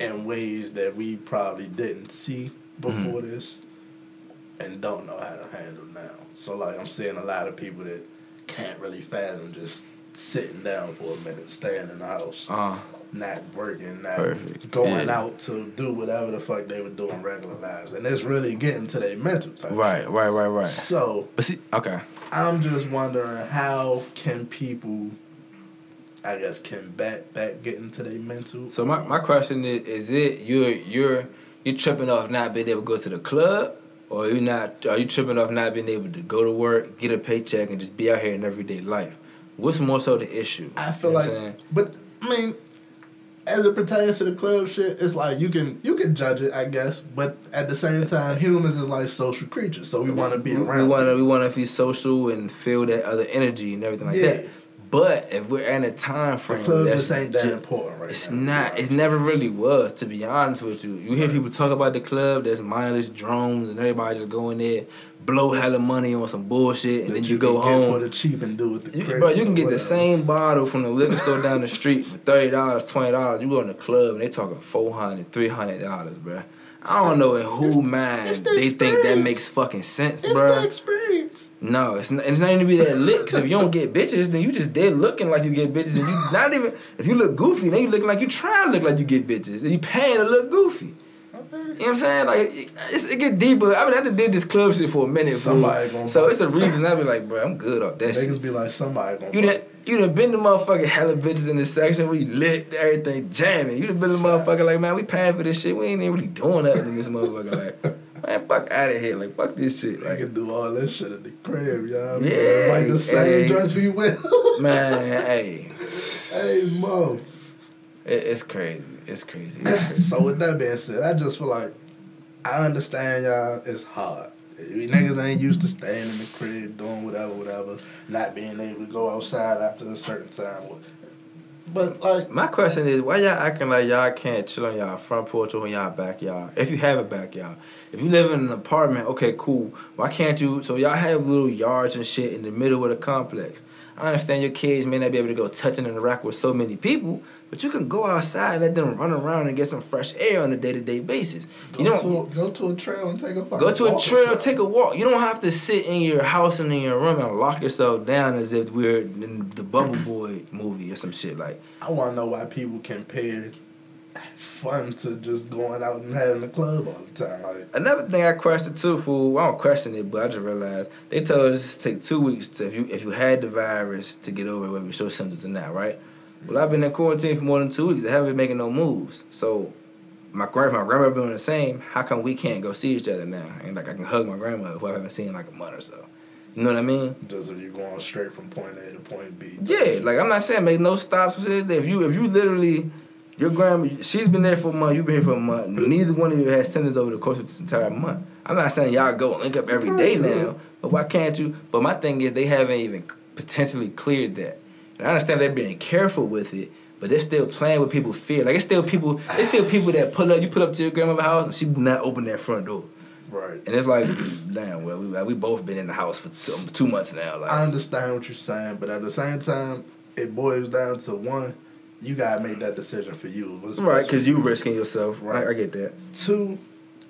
in ways that we probably didn't see before this and don't know how to handle now. So like I'm seeing a lot of people that can't really fathom just sitting down for a minute, staying in the house, Uh, not working, not Perfect. going Yeah. out to do whatever the fuck they were doing regular lives, and it's really getting to their mental type. right, right, right, right. So But see, okay. I'm just wondering how can people, I guess, can back back getting to their mental. So my, my question is: Is it you're you're you tripping off not being able to go to the club, or you not? Are you tripping off not being able to go to work, get a paycheck, and just be out here in everyday life? What's more so the issue? I feel You know like, saying? but I mean, as it pertains to the club shit, it's like you can you can judge it, I guess, but at the same time, humans is like social creatures, so we want to be around. we, want to we want to be social and feel that other energy and everything like Yeah. that. But if we're in a time the frame, club that's just ain't that ju- important right It's now. not. It never really was, to be honest with you. You hear people talk about the club. There's mindless drones, and everybody just going there, blow hella money on some bullshit, and That then you you go get for home. the cheap and do it the You, bro, you can get the same bottle from the liquor store down the street for thirty dollars, twenty dollars. You go in the club and they talking four hundred, three hundred dollars, bro. I don't know in who mind the they think that makes fucking sense, It's bro. experience. No, it's not, it's not even be that lit. Because if you don't get bitches, then you just dead looking like you get bitches, and you not even. If you look goofy, then you looking like you trying to look like you get bitches, and you paying to look goofy. You know what I'm saying? Like it, it get deeper. I mean, I done did this club shit for a minute, fool. Somebody gonna- So it's a reason I be like, bro, I'm good off that shit. Niggas be like somebody gonna. You done, you done been the motherfucking hella bitches in this section. We lit everything jamming. You done been the motherfucker like, man, we paying for this shit. We ain't even really doing nothing in this motherfucker. Like, man, fuck out of here. Like, fuck this shit. Like, I can do all this shit at the crib, y'all. Yeah, like the same hey. dress we wear. man, hey, hey, Mo. it, it's crazy. It's crazy. It's crazy. so with that being said, I just feel like I understand y'all. It's hard. Niggas ain't used to staying in the crib, doing whatever, whatever, not being able to go outside after a certain time. But like, My question is, why y'all acting like y'all can't chill on y'all front porch or in y'all backyard? If you have a backyard. If you live in an apartment, okay, cool. Why can't you? So y'all have little yards and shit in the middle of the complex. I understand your kids may not be able to go touch and interact with so many people, but you can go outside and let them run around and get some fresh air on a day to day basis. go, You don't to a, go to a trail and take a fucking Go to a walk trail, take a walk. You don't have to sit in your house and in your room and lock yourself down as if we're in the Bubble Boy movie or some shit. Like, I want to know why people compare fun to just going out and having a club all the time. Like, Another thing I questioned too, fool. I don't question it, but I just realized they told us to take two weeks to if you if you had the virus to get over it, whether you show symptoms or not, right? Well, I've been in quarantine for more than two weeks. I haven't been making no moves. So my grand my grandma been doing the same. How come we can't go see each other now? And like I can hug my grandma who I haven't seen in like a month or so. You know what I mean? just if you going straight from point A to point B. Yeah, like I'm not saying make no stops. or shit. If you if you literally your grandma she's been there for a month, you've been here for a month. Neither one of you has symptoms over the course of this entire month. I'm not saying y'all go link up every day now, but why can't you? But my thing is they haven't even potentially cleared that. And I understand they're being careful with it, but they're still playing with people's fear. Like it's still people, it's still people that pull up. You pull up to your grandmother's house and she will not open that front door. Right. And it's like, damn, well, we we both been in the house for two, two months now. Like, I understand what you're saying, but at the same time, it boils down to one, you gotta make that decision for you. What's right? Because you risking yourself. Right. Right, I get that. Two,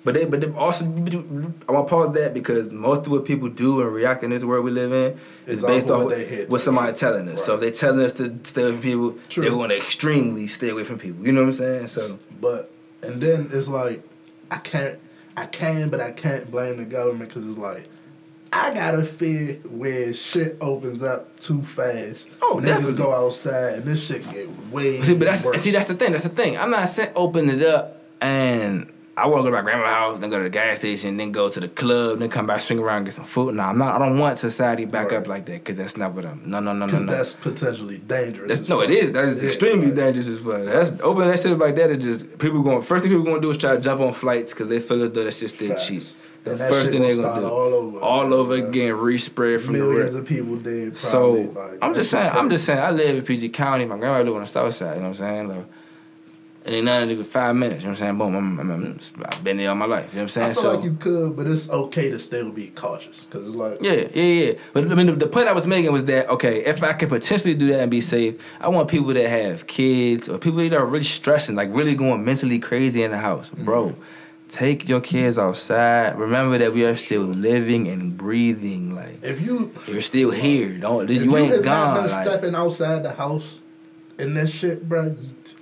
But they, but they also, I want to pause that because most of what people do and react in this world we live in is It's based off what, what they hear, what somebody telling us. So if Right. they telling us to stay away from people, True. they're going to extremely stay away from people. You know what I'm saying? So but and then it's like I can't, I can, but I can't blame the government because it's like I gotta fear where shit opens up too fast. Oh, Niggas definitely. go outside and this shit get way see, but that's worse. see that's the thing. That's the thing. I'm not saying open it up and I want to go to my grandma's house, then go to the gas station, then go to the club, then come back, swing around, get some food. No, I'm not. I don't want society back Right. up like that because that's not what I'm. No, no, no, no, no. that's potentially dangerous. That's, no, it is. That is Yeah, extremely right. dangerous as fuck. That's opening that shit up like that is just people going. First thing people going to do is try to jump on flights because they feel as though that shit's still Facts. cheap. The first thing they're gonna do, all over all again, over man. again, respread from the Millions rip. of people dead. So like, I'm just saying. I'm just saying. I live in PG County. My grandma live on the south side. You know what I'm saying? Like, it ain't nothing to do with five minutes. You know what I'm saying? Boom. I'm, I'm, I'm, I've been there all my life. You know what I'm saying? I feel so like you could, but it's okay to still be cautious because it's like Yeah, yeah, yeah. But I mean, the, the point I was making was that okay, if I could potentially do that and be safe, I want people that have kids or people that are really stressing, like really going mentally crazy in the house, mm-hmm. bro. Take your kids outside. Remember that we are still living and breathing. Like if you you're still here. Don't if you ain't have gone. not Like, stepping outside the house in this shit, bro.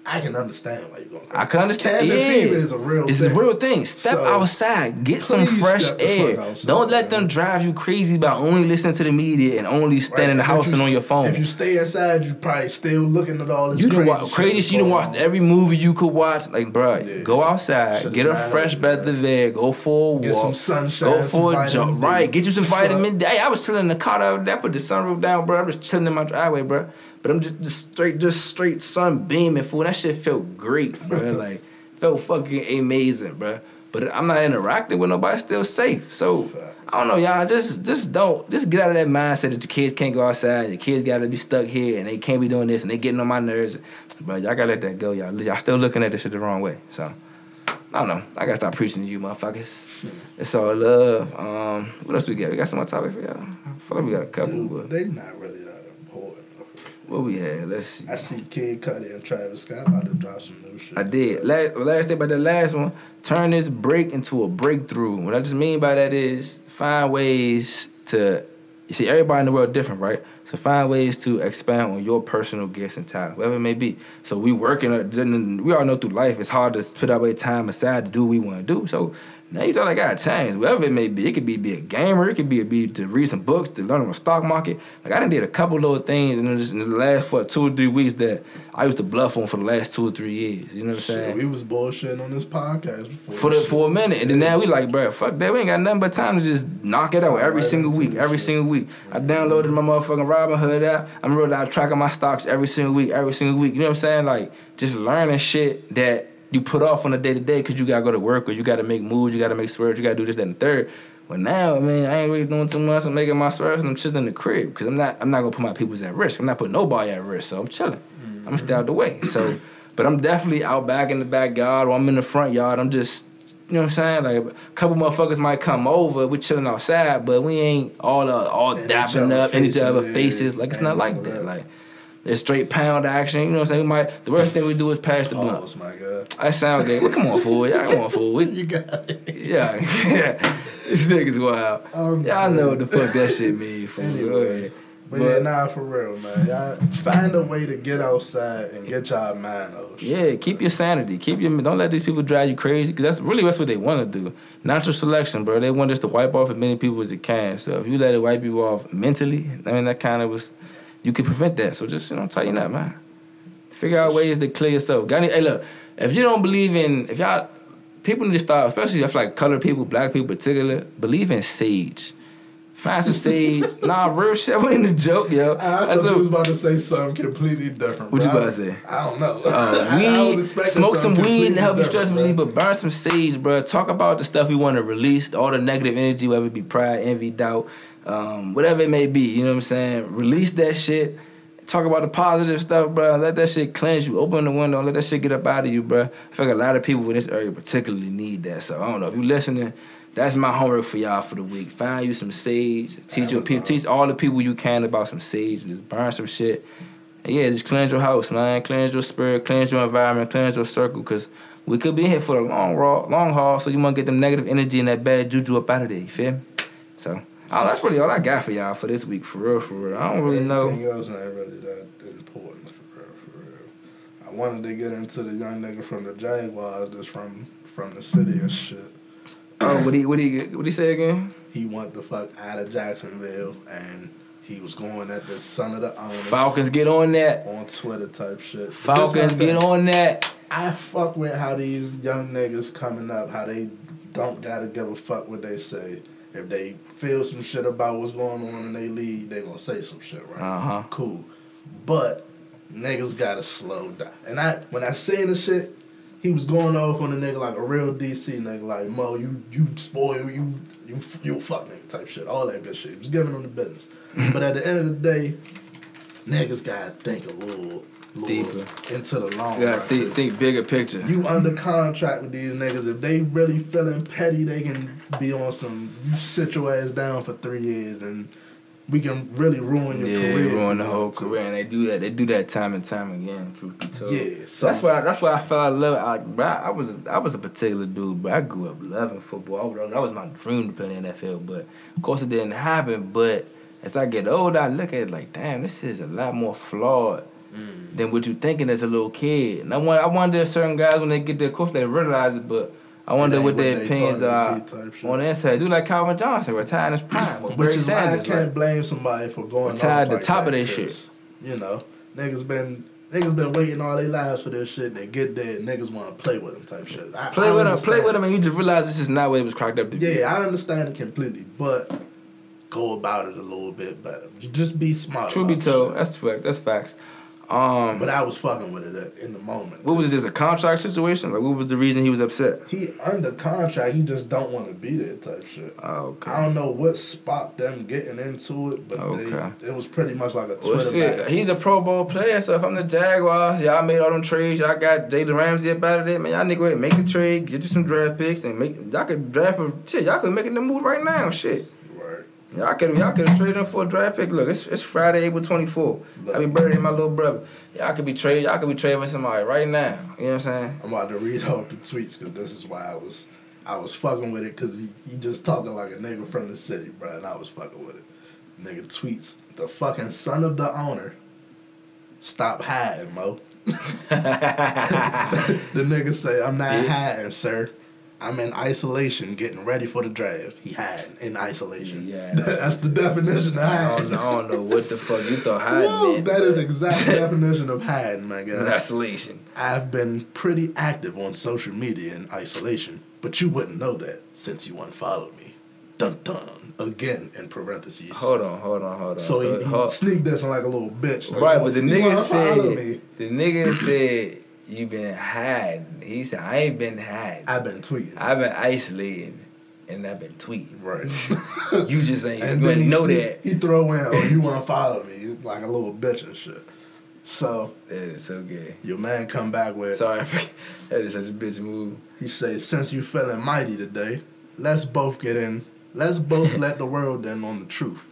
I can understand why you're going. I can understand. Cabin yeah, fever is a real. It's thing. a real thing. Step So, outside, get some fresh step the fuck air. outside, Don't let them drive you crazy by only listening to the media and only staying in the Right, and house if and you- on your phone. If you stay inside, you probably still looking at all this. You crazy watch shit crazy. You done going watched every movie you could watch. Like, bro, Yeah. go outside, Should've get a fresh breath of air, go for a walk, Get some sunshine, go for a jump. Right, get you some vitamin D. Hey, I was chilling in the car the other day. I put the sunroof down, bro. I was chilling in my driveway, bro. But I'm just, just straight, just straight sun beaming, fool. That shit felt great, bro. like, felt fucking amazing, bro. But I'm not interacting with nobody. Still safe. So I don't know, y'all. Just, just don't, just get out of that mindset that your kids can't go outside. Your kids got to be stuck here, and they can't be doing this, and they getting on my nerves. But y'all gotta let that go, y'all. Y'all still looking at this shit the wrong way. So I don't know. I gotta stop preaching to you, motherfuckers. It's all love. Um, what else we got? We got some more topics for y'all. I feel like we got a couple, but they not really. What we had? Let's see. I see Kid Cudi and Travis Scott about to drop some new shit. I did. Last, last thing about the last one, turn this break into a breakthrough. What I just mean by that is find ways to. You see, everybody in the world different, right? So find ways to expand on your personal gifts and talent, whatever it may be. So we working. uh, We all know through life it's hard to put our time aside to do what we want to do. So now you thought I got change, whatever it may be. It could be be a gamer. It could be be to read some books, to learn on the stock market. Like I done did a couple little things in the, in the last for two or three weeks that I used to bluff on for the last two or three years. You know what I'm saying? Shit, we was bullshitting on this podcast before. for the for a minute, and then now we like, bro, fuck that. We ain't got nothing but time to just knock it out every single week, every single week. I downloaded my motherfucking Robinhood app. I'm really out tracking my stocks every single week, every single week. You know what I'm saying? Like just learning shit that you put off on the day to day because you gotta go to work or you gotta make moves, you gotta make swerves, you gotta do this, that, and the third. But now, I mean, I ain't really doing too much. I'm making my swerves and I'm chilling in the crib because I'm not. I'm not gonna put my peoples at risk. I'm not putting nobody at risk, so I'm chilling. I'm gonna stay out the way. So, but I'm definitely out back in the backyard or I'm in the front yard. I'm just, you know what I'm saying? Like a couple motherfuckers might come over. We chilling outside, but we ain't all uh, all each dapping up in each other faces. Like it's not like none of that. that. Like it's straight pound action. You know what I'm saying? We might. The worst thing we do is pass the blunt. Pause, my God. I sound gay. Well, come on, fool. Y'all come on, fool. We, You got it. yeah, yeah. This nigga's wild. Um, Y'all know what the fuck that shit mean, fool. Go Anyway. ahead. But, yeah, nah, for real, man. Y'all find a way to get outside and get y'all mind off. Yeah, keep your sanity. Keep your. Don't let these people drive you crazy because that's really that's what they want to do. Natural selection, bro. They want us to wipe off as many people as it can. So if you let it wipe you off mentally, I mean that kind of was, you can prevent that. So just you know tighten up, man. Figure out ways to clear yourself. Got any? Hey, look. If you don't believe in, if y'all people need to start, especially if like colored people, black people, particular, believe in sage. Find some sage. nah, real shit. I wasn't a joke, yo. I thought That's you was about to say something completely different. What you about I- to say? I don't know. Uh, I- I weed, smoke some weed and help you stress relief, but burn some sage, bro. Talk about the stuff you want to release, all the negative energy, whether it be pride, envy, doubt, um, whatever it may be. You know what I'm saying? Release that shit. Talk about the positive stuff, bro. Let that shit cleanse you. Open the window. Let that shit get up out of you, bro. I feel like a lot of people in this area particularly need that. So I don't know if you're listening. That's my homework for y'all for the week. Find you some sage. Teach your people. Teach all the people you can about some sage. Just burn some shit. And yeah, just cleanse your house, man. Cleanse your spirit, cleanse your environment, cleanse your circle, cause we could be here for the long long haul. So you want to get them negative energy and that bad juju up out of there. You feel me? So oh, that's really all I got for y'all for this week, for real, for real. I don't really know. Anything else ain't really that important for real, for real. I wanted to get into the young nigga from the Jaguars that's from from the city and shit. Oh, what he, what he, what he say again? He went the fuck out of Jacksonville and he was going at the son of the owner Falcons get on that. on Twitter type shit. Falcons thing. get on that. I fuck with how these young niggas coming up, how they don't gotta give a fuck what they say. If they feel some shit about what's going on in they league, they gonna say some shit, right? Uh huh. Cool. But niggas gotta slow down. And I when I seen the shit, he was going off on the nigga like a real DC nigga, like Mo, you you spoil you you you fuck nigga type shit, all that good shit. He was giving him the business. but at the end of the day, niggas gotta think a little Deeper. into the long You gotta run, think, think bigger picture. You under contract with these niggas. If they really feeling petty, they can be on some. You sit your ass down for three years, and we can really ruin your yeah, career. ruin the whole career, and they do that. They do that time and time again. Truth be told. Yeah, so that's why. That's why I fell in love. Bro, I was. I was a particular dude, but I grew up loving football. I that was my dream to play in the NFL, but of course it didn't happen. But as I get older, I look at it like, damn, this is a lot more flawed Mm. than what you thinking as a little kid. And I wonder, I wonder if certain guys when they get there, of course they realize it, but I wonder what what their opinions are it would be type shit. on the inside. Do like Calvin Johnson, retired in his prime, Which Barry is why I can't like- blame somebody for going Retired off the like top that, of that 'cause, You know, niggas been niggas been waiting all their lives for this shit. They get there, niggas want to play with them type shit. I, Play I with him, play with them, and you just realize this is not what it was cracked up to be. Yeah, I understand it completely, but go about it a little bit better. Just be smart. True be told, shit. that's fact. That's facts. Um, But I was fucking with it in the moment. what was this a contract situation? Like, what was the reason he was upset? He under contract. He just don't want to be there type shit. Oh, I don't know what spot them getting into it, but Okay. they, it was pretty much like a Twitter. Well, shit, he's a Pro Bowl player, so if I'm the Jaguars, y'all made all them trades, y'all got Jalen Ramsey up out of there, man. Y'all nigga ahead make the trade, get you some draft picks, and make y'all could draft for shit. Y'all could make the move right now, shit. Y'all could y'all could have traded him for a draft pick. Look, it's it's Friday, April 24th. Happy birthday, my little brother. Y'all could be trade. Y'all could be trading somebody right now. You know what I'm saying? I'm about to read off the tweets because this is why I was I was fucking with it because he, he just talking like a nigga from the city, bro, and I was fucking with it. Nigga tweets the fucking son of the owner. Stop hiding, Mo. the nigga say, I'm not Yes. hiding, sir. I'm in isolation getting ready for the draft. He hiding in isolation. Yeah, That's the definition of I don't, I don't know what the fuck you thought hiding Whoa, meant. that is exact definition of hiding, my guy. isolation. I've been pretty active on social media in isolation, but you wouldn't know that since you unfollowed me. Dun dun. Again in parentheses. Hold on, hold on, hold on. So, he, he hold- sneak this like a little bitch. Like, Right, but the nigga said the nigga said you been hiding. He said I ain't been hiding. I've been tweeting. I've been isolating and I've been tweeting. right. You just ain't and you then ain't he know that. He throw in, oh, you want to follow me? Like a little bitch and shit. So That is so gay. your man come back with, Sorry, that is such a bitch move. he says, since you feeling mighty today, let's both get in. Let's both let the world in on the truth.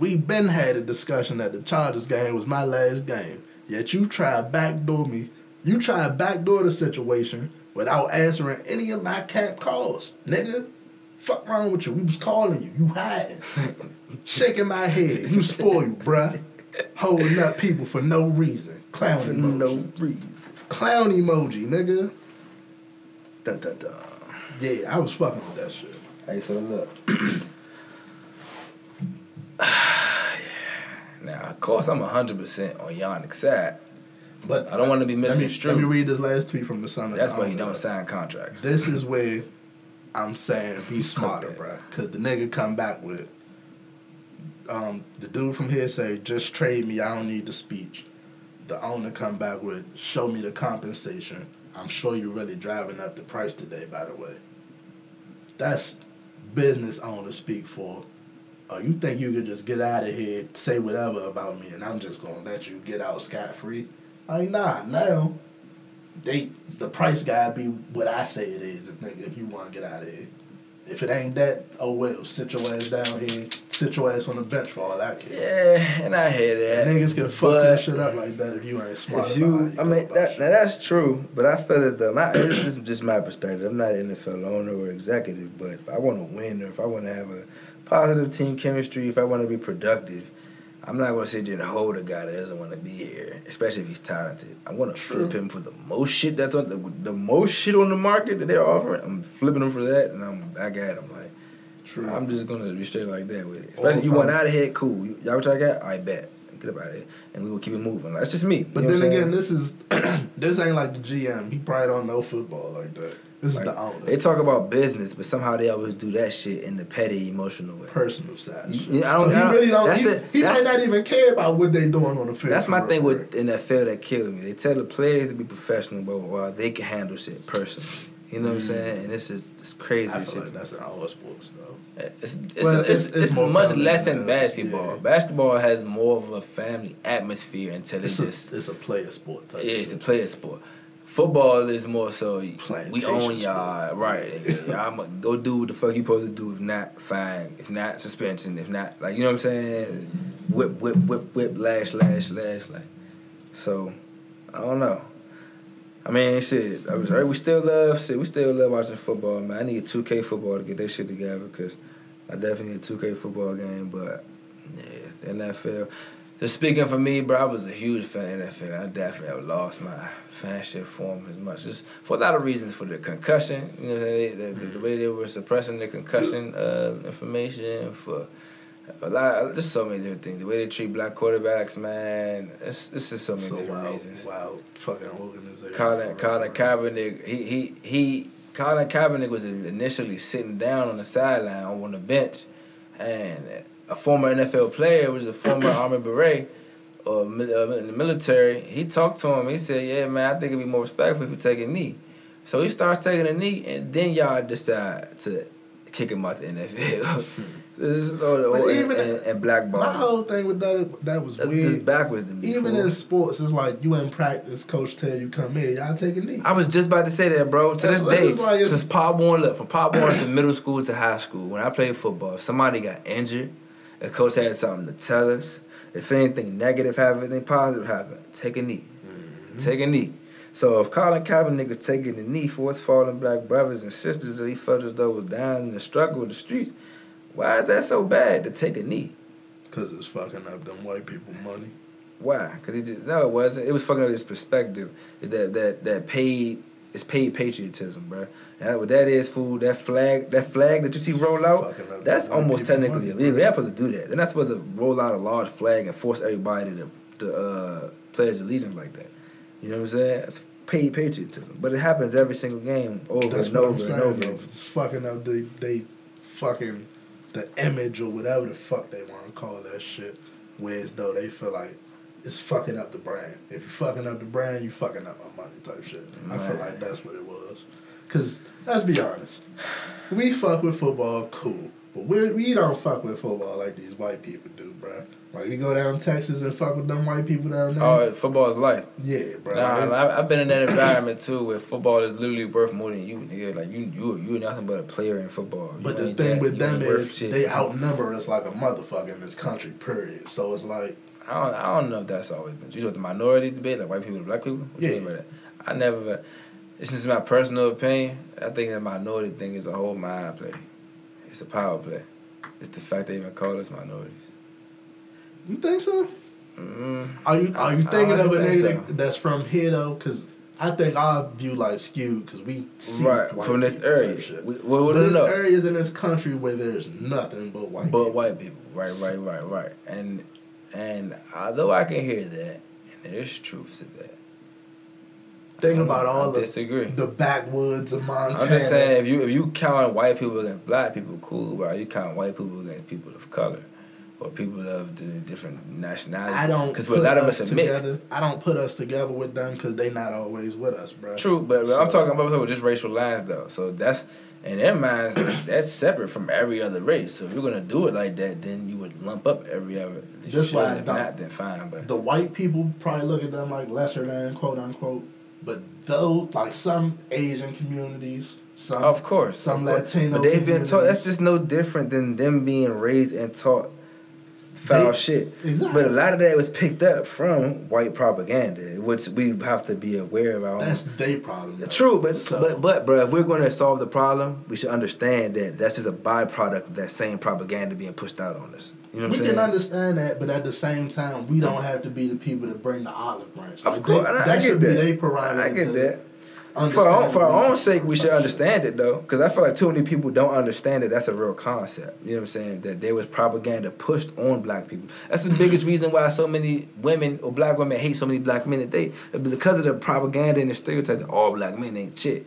We been had a discussion that the Chargers game was my last game. Yet you try backdoor me. You try to backdoor the situation without answering any of my camp calls. Nigga, fuck wrong with you. We was calling you. You hiding. Shaking my head. You spoiled, bruh. Holding up people for no reason. Clown For emoji. no reason. Clown emoji, nigga. Dun, dun, dun. Yeah, I was fucking with that shit. Hey, so look. now, of course, I'm 100% on Yannick's side. But I don't want to be let me, misconstrued. let me read this last tweet from the son of That's why you don't sign contracts. This is where I'm saying be smarter, bro. Because the nigga come back with um, the dude from here say, just trade me. I don't need the speech. The owner come back with, show me the compensation. I'm sure you're really driving up the price today, by the way. That's business owner speak for. Oh, you think you could just get out of here, say whatever about me, and I'm just gonna let you get out scot free? Like, nah, now they the price gotta be what I say it is, if nigga, if you wanna get out of here. If it ain't that, oh well, sit your ass down here, sit your ass on the bench for all I care. Yeah, and I hear that. Niggas can fuck your shit up like that if you ain't smart. If you, I mean, that, now that's true, but I feel as though my this is just my perspective. I'm not an NFL owner or executive, but if I want to win or if I want to have a positive team chemistry, if I want to be productive, I'm not to sit there and hold a guy that doesn't want to be here, especially if he's talented. I'm going to flip him for the most shit that's on the, the most shit on the market that they're offering. I'm flipping him for that, and I'm back at him like. True. I'm just gonna be straight like that with it. Especially you want out of here, cool. You- Y'all what y'all got? I bet. get up out of here, and we will keep it moving. Like, that's just me. But you then again, this is this ain't like the GM. He probably don't know football like that. This Like, is the owner. they talk about business, but somehow they always do that shit in the petty, emotional way. personal side. You- I don't- so I he don't- really don't. that's He, the- he might not even care about what they doing on the field. That's my thing with NFL that field that kills me. They tell the players to be professional, but while they can handle shit personally. You know what I'm saying? And this is it's crazy Mm. I shit. feel like that's in all sports though. It's it's, Well, it's, it's- it's, it's much less than in basketball. Yeah. Basketball has more of a family atmosphere until It's it a, just it's a player sport type. yeah, it's a shit. player sport. Football is more so we own y'all, right? Y'all I'ma go do what the fuck you supposed to do. If not, fine. If not, suspension. If not, like you know what I'm saying? Whip, whip, whip, whip, lash, lash, lash, like. So, I don't know. I mean, shit. I was right. We still love shit. We still love watching football, man. I need 2K football to get that shit together because I definitely need a 2K football game. But yeah, NFL. Just speaking for me, bro, I was a huge fan of NFL. I definitely have lost my fanship for them as much, just for a lot of reasons. For the concussion, you know, what I'm saying? the, the, way they were suppressing the concussion uh, information, for a lot, just so many different things. The way they treat black quarterbacks, man, it's, it's just so many So different wild, reasons. wild fucking organization. Colin Colin. Kaepernick, he he he Colin Kaepernick was initially sitting down on the sideline on the bench, and a former NFL player was a former Army Beret, or uh, in the military. He talked to him. He said, "Yeah, man, I think it'd be more respectful if you take a knee." So he starts taking a knee, and then y'all decide to kick him out the NFL. This is- or- or- even- and, and blackball. My whole thing with that that was That's weird. backwards to me. Even in sports, it's like you in practice, coach tell you come in, y'all take a knee. I was just about to say that, bro. To That's- this day, like since Pop Warner, look, from Pop Warner to middle school to high school, when I played football, if somebody got injured, a coach had something to tell us. If anything negative happened, anything positive happened, take a knee. Mm-hmm. Take a knee. So if Colin Kaepernick was taking the knee for his fallen black brothers and sisters that he felt as though was down in the struggle in the streets, why is that so bad to take a knee? Because it's fucking up them white people money. Why? Because he just no, it wasn't. It was fucking up his perspective. That that that paid. It's paid patriotism, bro. That what that is, fool. That flag, that flag that you see roll out, that's almost technically money, illegal. bro. They're not supposed to do that. They're not supposed to roll out a large flag and force everybody to to uh, pledge allegiance like that. You know what I'm saying? It's paid patriotism, but it happens every single game over That's and over I'm and over. Though. It's fucking up the they fucking the image or whatever the fuck they want to call that shit. Whereas though they feel like it's fucking up the brand. If you're fucking up the brand, you're fucking up my money type shit. I feel like that's what it was. Cause let's be honest, we fuck with football, cool, but we we don't fuck with football like these white people do, bruh. Like we go down Texas and fuck with them white people down there. Oh, football is life. yeah, bro. Nah, I've been in that environment too, where football is literally worth more than you, nigga. Like you, you, you nothing but a player in football. You But the thing that- with them is they outnumber us like a motherfucker in this country. Period. So it's like I don't, I don't know if that's always been. You know the minority debate, like white people black people. What you Yeah. mean by that? I never. It's just my personal opinion. I think that minority thing is a whole mind play. It's a power play. It's the fact they even call us minorities. you think so? Mm, Are you are you I- I thinking of a honestly nigga think that- that's from here though? Because I think our view like skewed because we see right from this area. We, well, we but there's areas in this country where there's nothing but white. But people. white people, right, right, right, right, and and although I can hear that, and there's truth to that. Think about all I the disagree. the backwoods of Montana. I'm just saying, if you if you count white people against black people, cool. But you count white people against people of color, or people of the different nationalities? I don't because a lot of us us are mixed. together. I don't put us together with them because they not always with us, bro. True, but, but I'm talking about just racial lines though. So that's in their minds that's separate from every other race. So if you're gonna do it like that, then you would lump up every other. Just like. If not, then fine. But the white people probably look at them like lesser than quote unquote, but though like some Asian communities, some Of course, some of course. Latino But they've been taught. That's just no different than them being raised and taught foul They- shit. exactly. But a lot of that was picked up from white propaganda, which we have to be aware of. Our own. that's their problem. though. True, but So- but but bro, if we're going to solve the problem, we should understand that that's just a byproduct of that same propaganda being pushed out on us. You know what we can understand that, but at the same time, we don't have to be the people to bring the olive branch. Of Like, course, they- I, that I get be that. prerogative. I get that. For our, own, for our own sake, we should understand it though, because I feel like too many people don't understand that that's a real concept. You know what I'm saying? That there was propaganda pushed on black people. That's the mm-hmm. biggest reason why so many women or black women hate so many black men today, because of the propaganda and the stereotype that all black men ain't shit.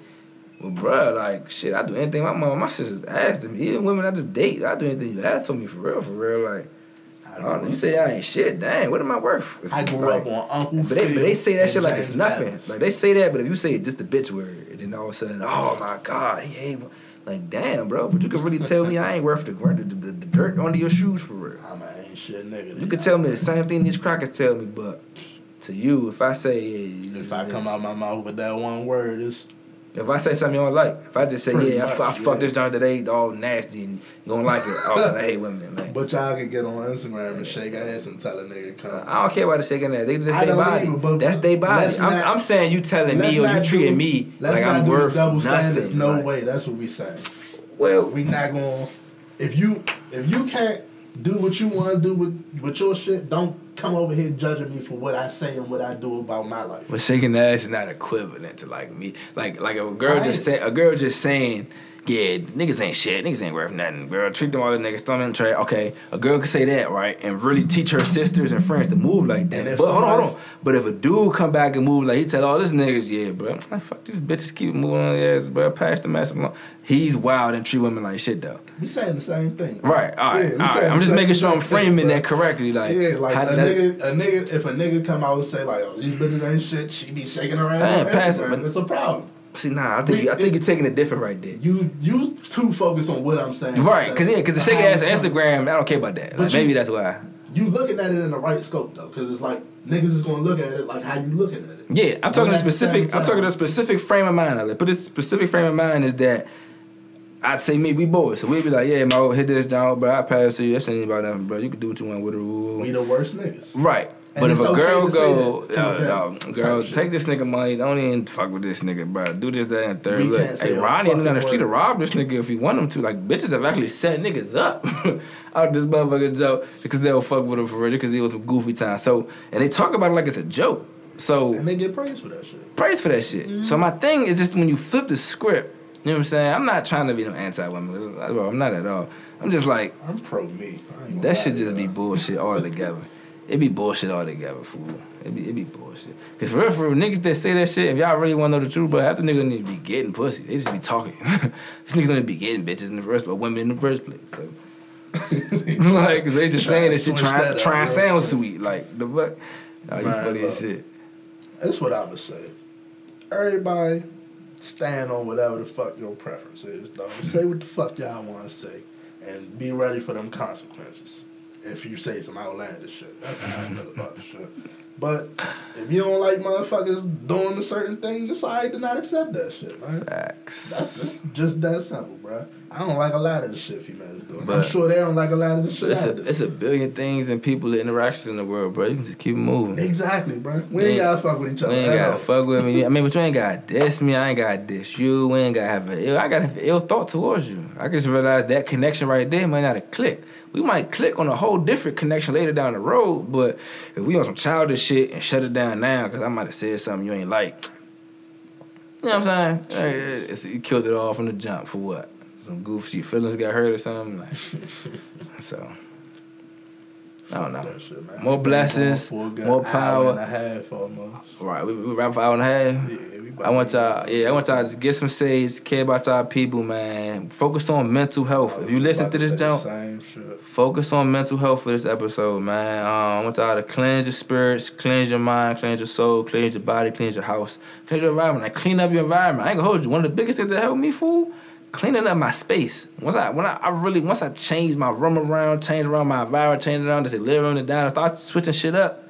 Well, bruh, like shit, I do anything my mom, my sisters asked me. Even women I just date, I do anything you ask for me for real, for real. Like, I don't know. You say I ain't shit, dang, what am I worth? If, I grew Like, up on Uncle but they, but they say that shit like it's nothing. Adams. Like they say that, but if you say it just the bitch word, and then all of a sudden, oh my god, he ain't like damn, bro. But you can really tell me I ain't worth the the, the, the dirt under your shoes for real. I'm an ain't shit nigga. You could tell me the same thing these crackers tell me, but to you, if I say yeah, If I come out my mouth with that one word, it's if I say something you don't like, if I just say Pretty yeah, I, much, fu- I fuck this joint today, all nasty, and you don't like it, all of a sudden I hate women. Like, but y'all can get on Instagram and shake ass and tell a nigga come. I don't care about the shaking that. They, that's I their body. either, that's their body. I'm, not- I'm saying you telling me or you treating do- me like I'm worth double nothing. standards. No Like, way. That's what we saying. Well, We not going. to If you if you can't do what you want to do with with your shit, don't come over here judging me for what I say and what I do about my life. But shaking ass is not equivalent to like me. Like like a girl Right. just say a girl just saying, yeah, niggas ain't shit. Niggas ain't worth nothing. Girl, treat them all the niggas, throw them in the trash. Okay, a girl could say that, right? And really teach her sisters and friends to move like that. But hold on, hold on. But if a dude come back and move like he tell all this niggas, yeah, bro, like fuck these bitches keep moving on their ass, bro. Pass the mess along. He's wild and treat women like shit though. We saying the same thing. Right, all right, Yeah, all right. I'm just making sure I'm framing bro. that correctly. Like, yeah, like a nigga, a nigga, if a nigga come out and say like, "Oh, these bitches ain't shit," she be shaking her ass. Man, pass it, but- it's a problem. See, nah, I think We- you, I think it- you're taking it different right there. You you too focus on what I'm saying. Right, cause yeah, cause the shaking ass on it's coming. Instagram, I don't care about that. Like, you- maybe that's why. You looking at it in the right scope though, because it's like niggas is gonna look at it like how you looking at it. Yeah, I'm talking a specific. I'm talking a specific frame of mind. Like, but this specific frame of mind is that I say me, we boys, so we be like, yeah, Mo, hit this down, bro. I pass to you. That shit ain't about nothing, bro. You can do what you want with it. We the worst niggas. Right. But if a okay girl go, that to yo, them, type girl, take this nigga money. Don't even fuck with this nigga, bro. Do this, that, and third. We Look, hey, a Ronnie ain't down the street to rob this nigga if he want him to. Like, bitches have actually set niggas up out this motherfucking joke because they'll fuck with him for real because it was some goofy time. So, and they talk about it like it's a joke. So, And they get praised for that shit. praise for that shit. So my thing is just when you flip the script, you know what I'm saying? I'm not trying to be no anti-woman. I'm not at all. I'm just like I'm pro me. I ain't gonna that should just be bullshit altogether. It be bullshit altogether, fool. It be it be bullshit. Cause for real, for real, niggas that say that shit, if y'all really want to know the truth, but half the niggas need to be getting pussy. They just be talking. These niggas don't even be getting bitches in the first, but women in the first place. So. like, 'cause they just saying that shit, trying trying to sound sweet. Like the fuck. Oh, you Man, funny as shit. That's what I would say. Everybody stand on whatever the fuck your preference is, dog. say what the fuck y'all want to say, and be ready for them consequences. If you say some outlandish shit, that's how I feel about the shit. But if you don't like motherfuckers doing a certain thing, decide to not accept that shit, man. Facts. That's just, just that simple, bro. I don't like a lot of the shit females do. I'm sure they don't like a lot of the shit it's a, it's a billion things and people, interactions in the world, bro. You can just keep moving. Exactly, bro. We We ain't gotta fuck with each other. We ain't gotta all. fuck with me. I mean, but you ain't gotta diss me. I ain't gotta diss you. We ain't gotta have a ill. I gotta have an ill thought towards you. I just realized that connection right there might not have clicked. We might click on a whole different connection later down the road, but if we on some childish shit and shut it down now, because I might have said something you ain't like. You know what I'm saying? It killed it all from the jump for what? Some goofy feelings got hurt or something. Like, so, I don't know. Shit. More blessings, going for more hour power. and a half almost. Right, we, we rap for an hour and a half. Yeah, we about I want to- y'all, yeah, I want y'all to get some sage, care about y'all people, man. Focus on mental health. If you listen to this say the jump, same shit. focus on mental health for this episode, man. Um, I want y'all to cleanse your spirits, cleanse your mind, cleanse your soul, cleanse your body, cleanse your house, cleanse your environment. Like clean up your environment. I ain't gonna hold you. One of the biggest things that helped me, fool, cleaning up my space. Once I when I, I really once I changed my room around, changed around my environment, changed around just living room and down, start switching shit up.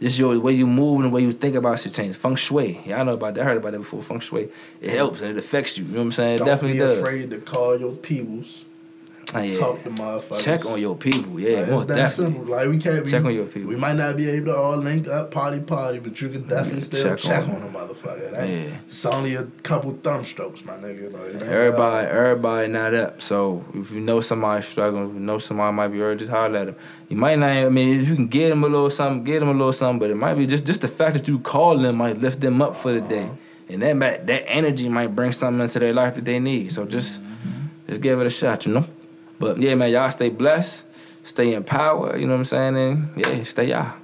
Just your way you move and the way you think about shit change. Feng shui. Yeah, I know about that. I heard about that before. Feng shui. It helps and it affects you. You know what I'm saying? It Don't definitely be does. afraid to call your peoples. Oh, yeah. Talk to motherfuckers. Check on your people. Yeah, Like, most it's that definitely. simple. Like we can't be. Check on your people. We might not be able to all link up party party, but you can definitely still check check, on on, a motherfucker. That- Yeah. It's only a couple thumb strokes, my nigga. Like, Everybody, everybody not up. So if you know somebody struggling, if you know somebody might be hurt, just holler at them. You might not. I mean, if you can get them a little something, get them a little something. But it might be just just the fact that you call them might lift them up for the day. Uh-huh. and that that energy might bring something into their life that they need. So just just give it a shot, you know. But yeah, man, y'all stay blessed, stay in power. You know what I'm saying? And yeah, stay y'all.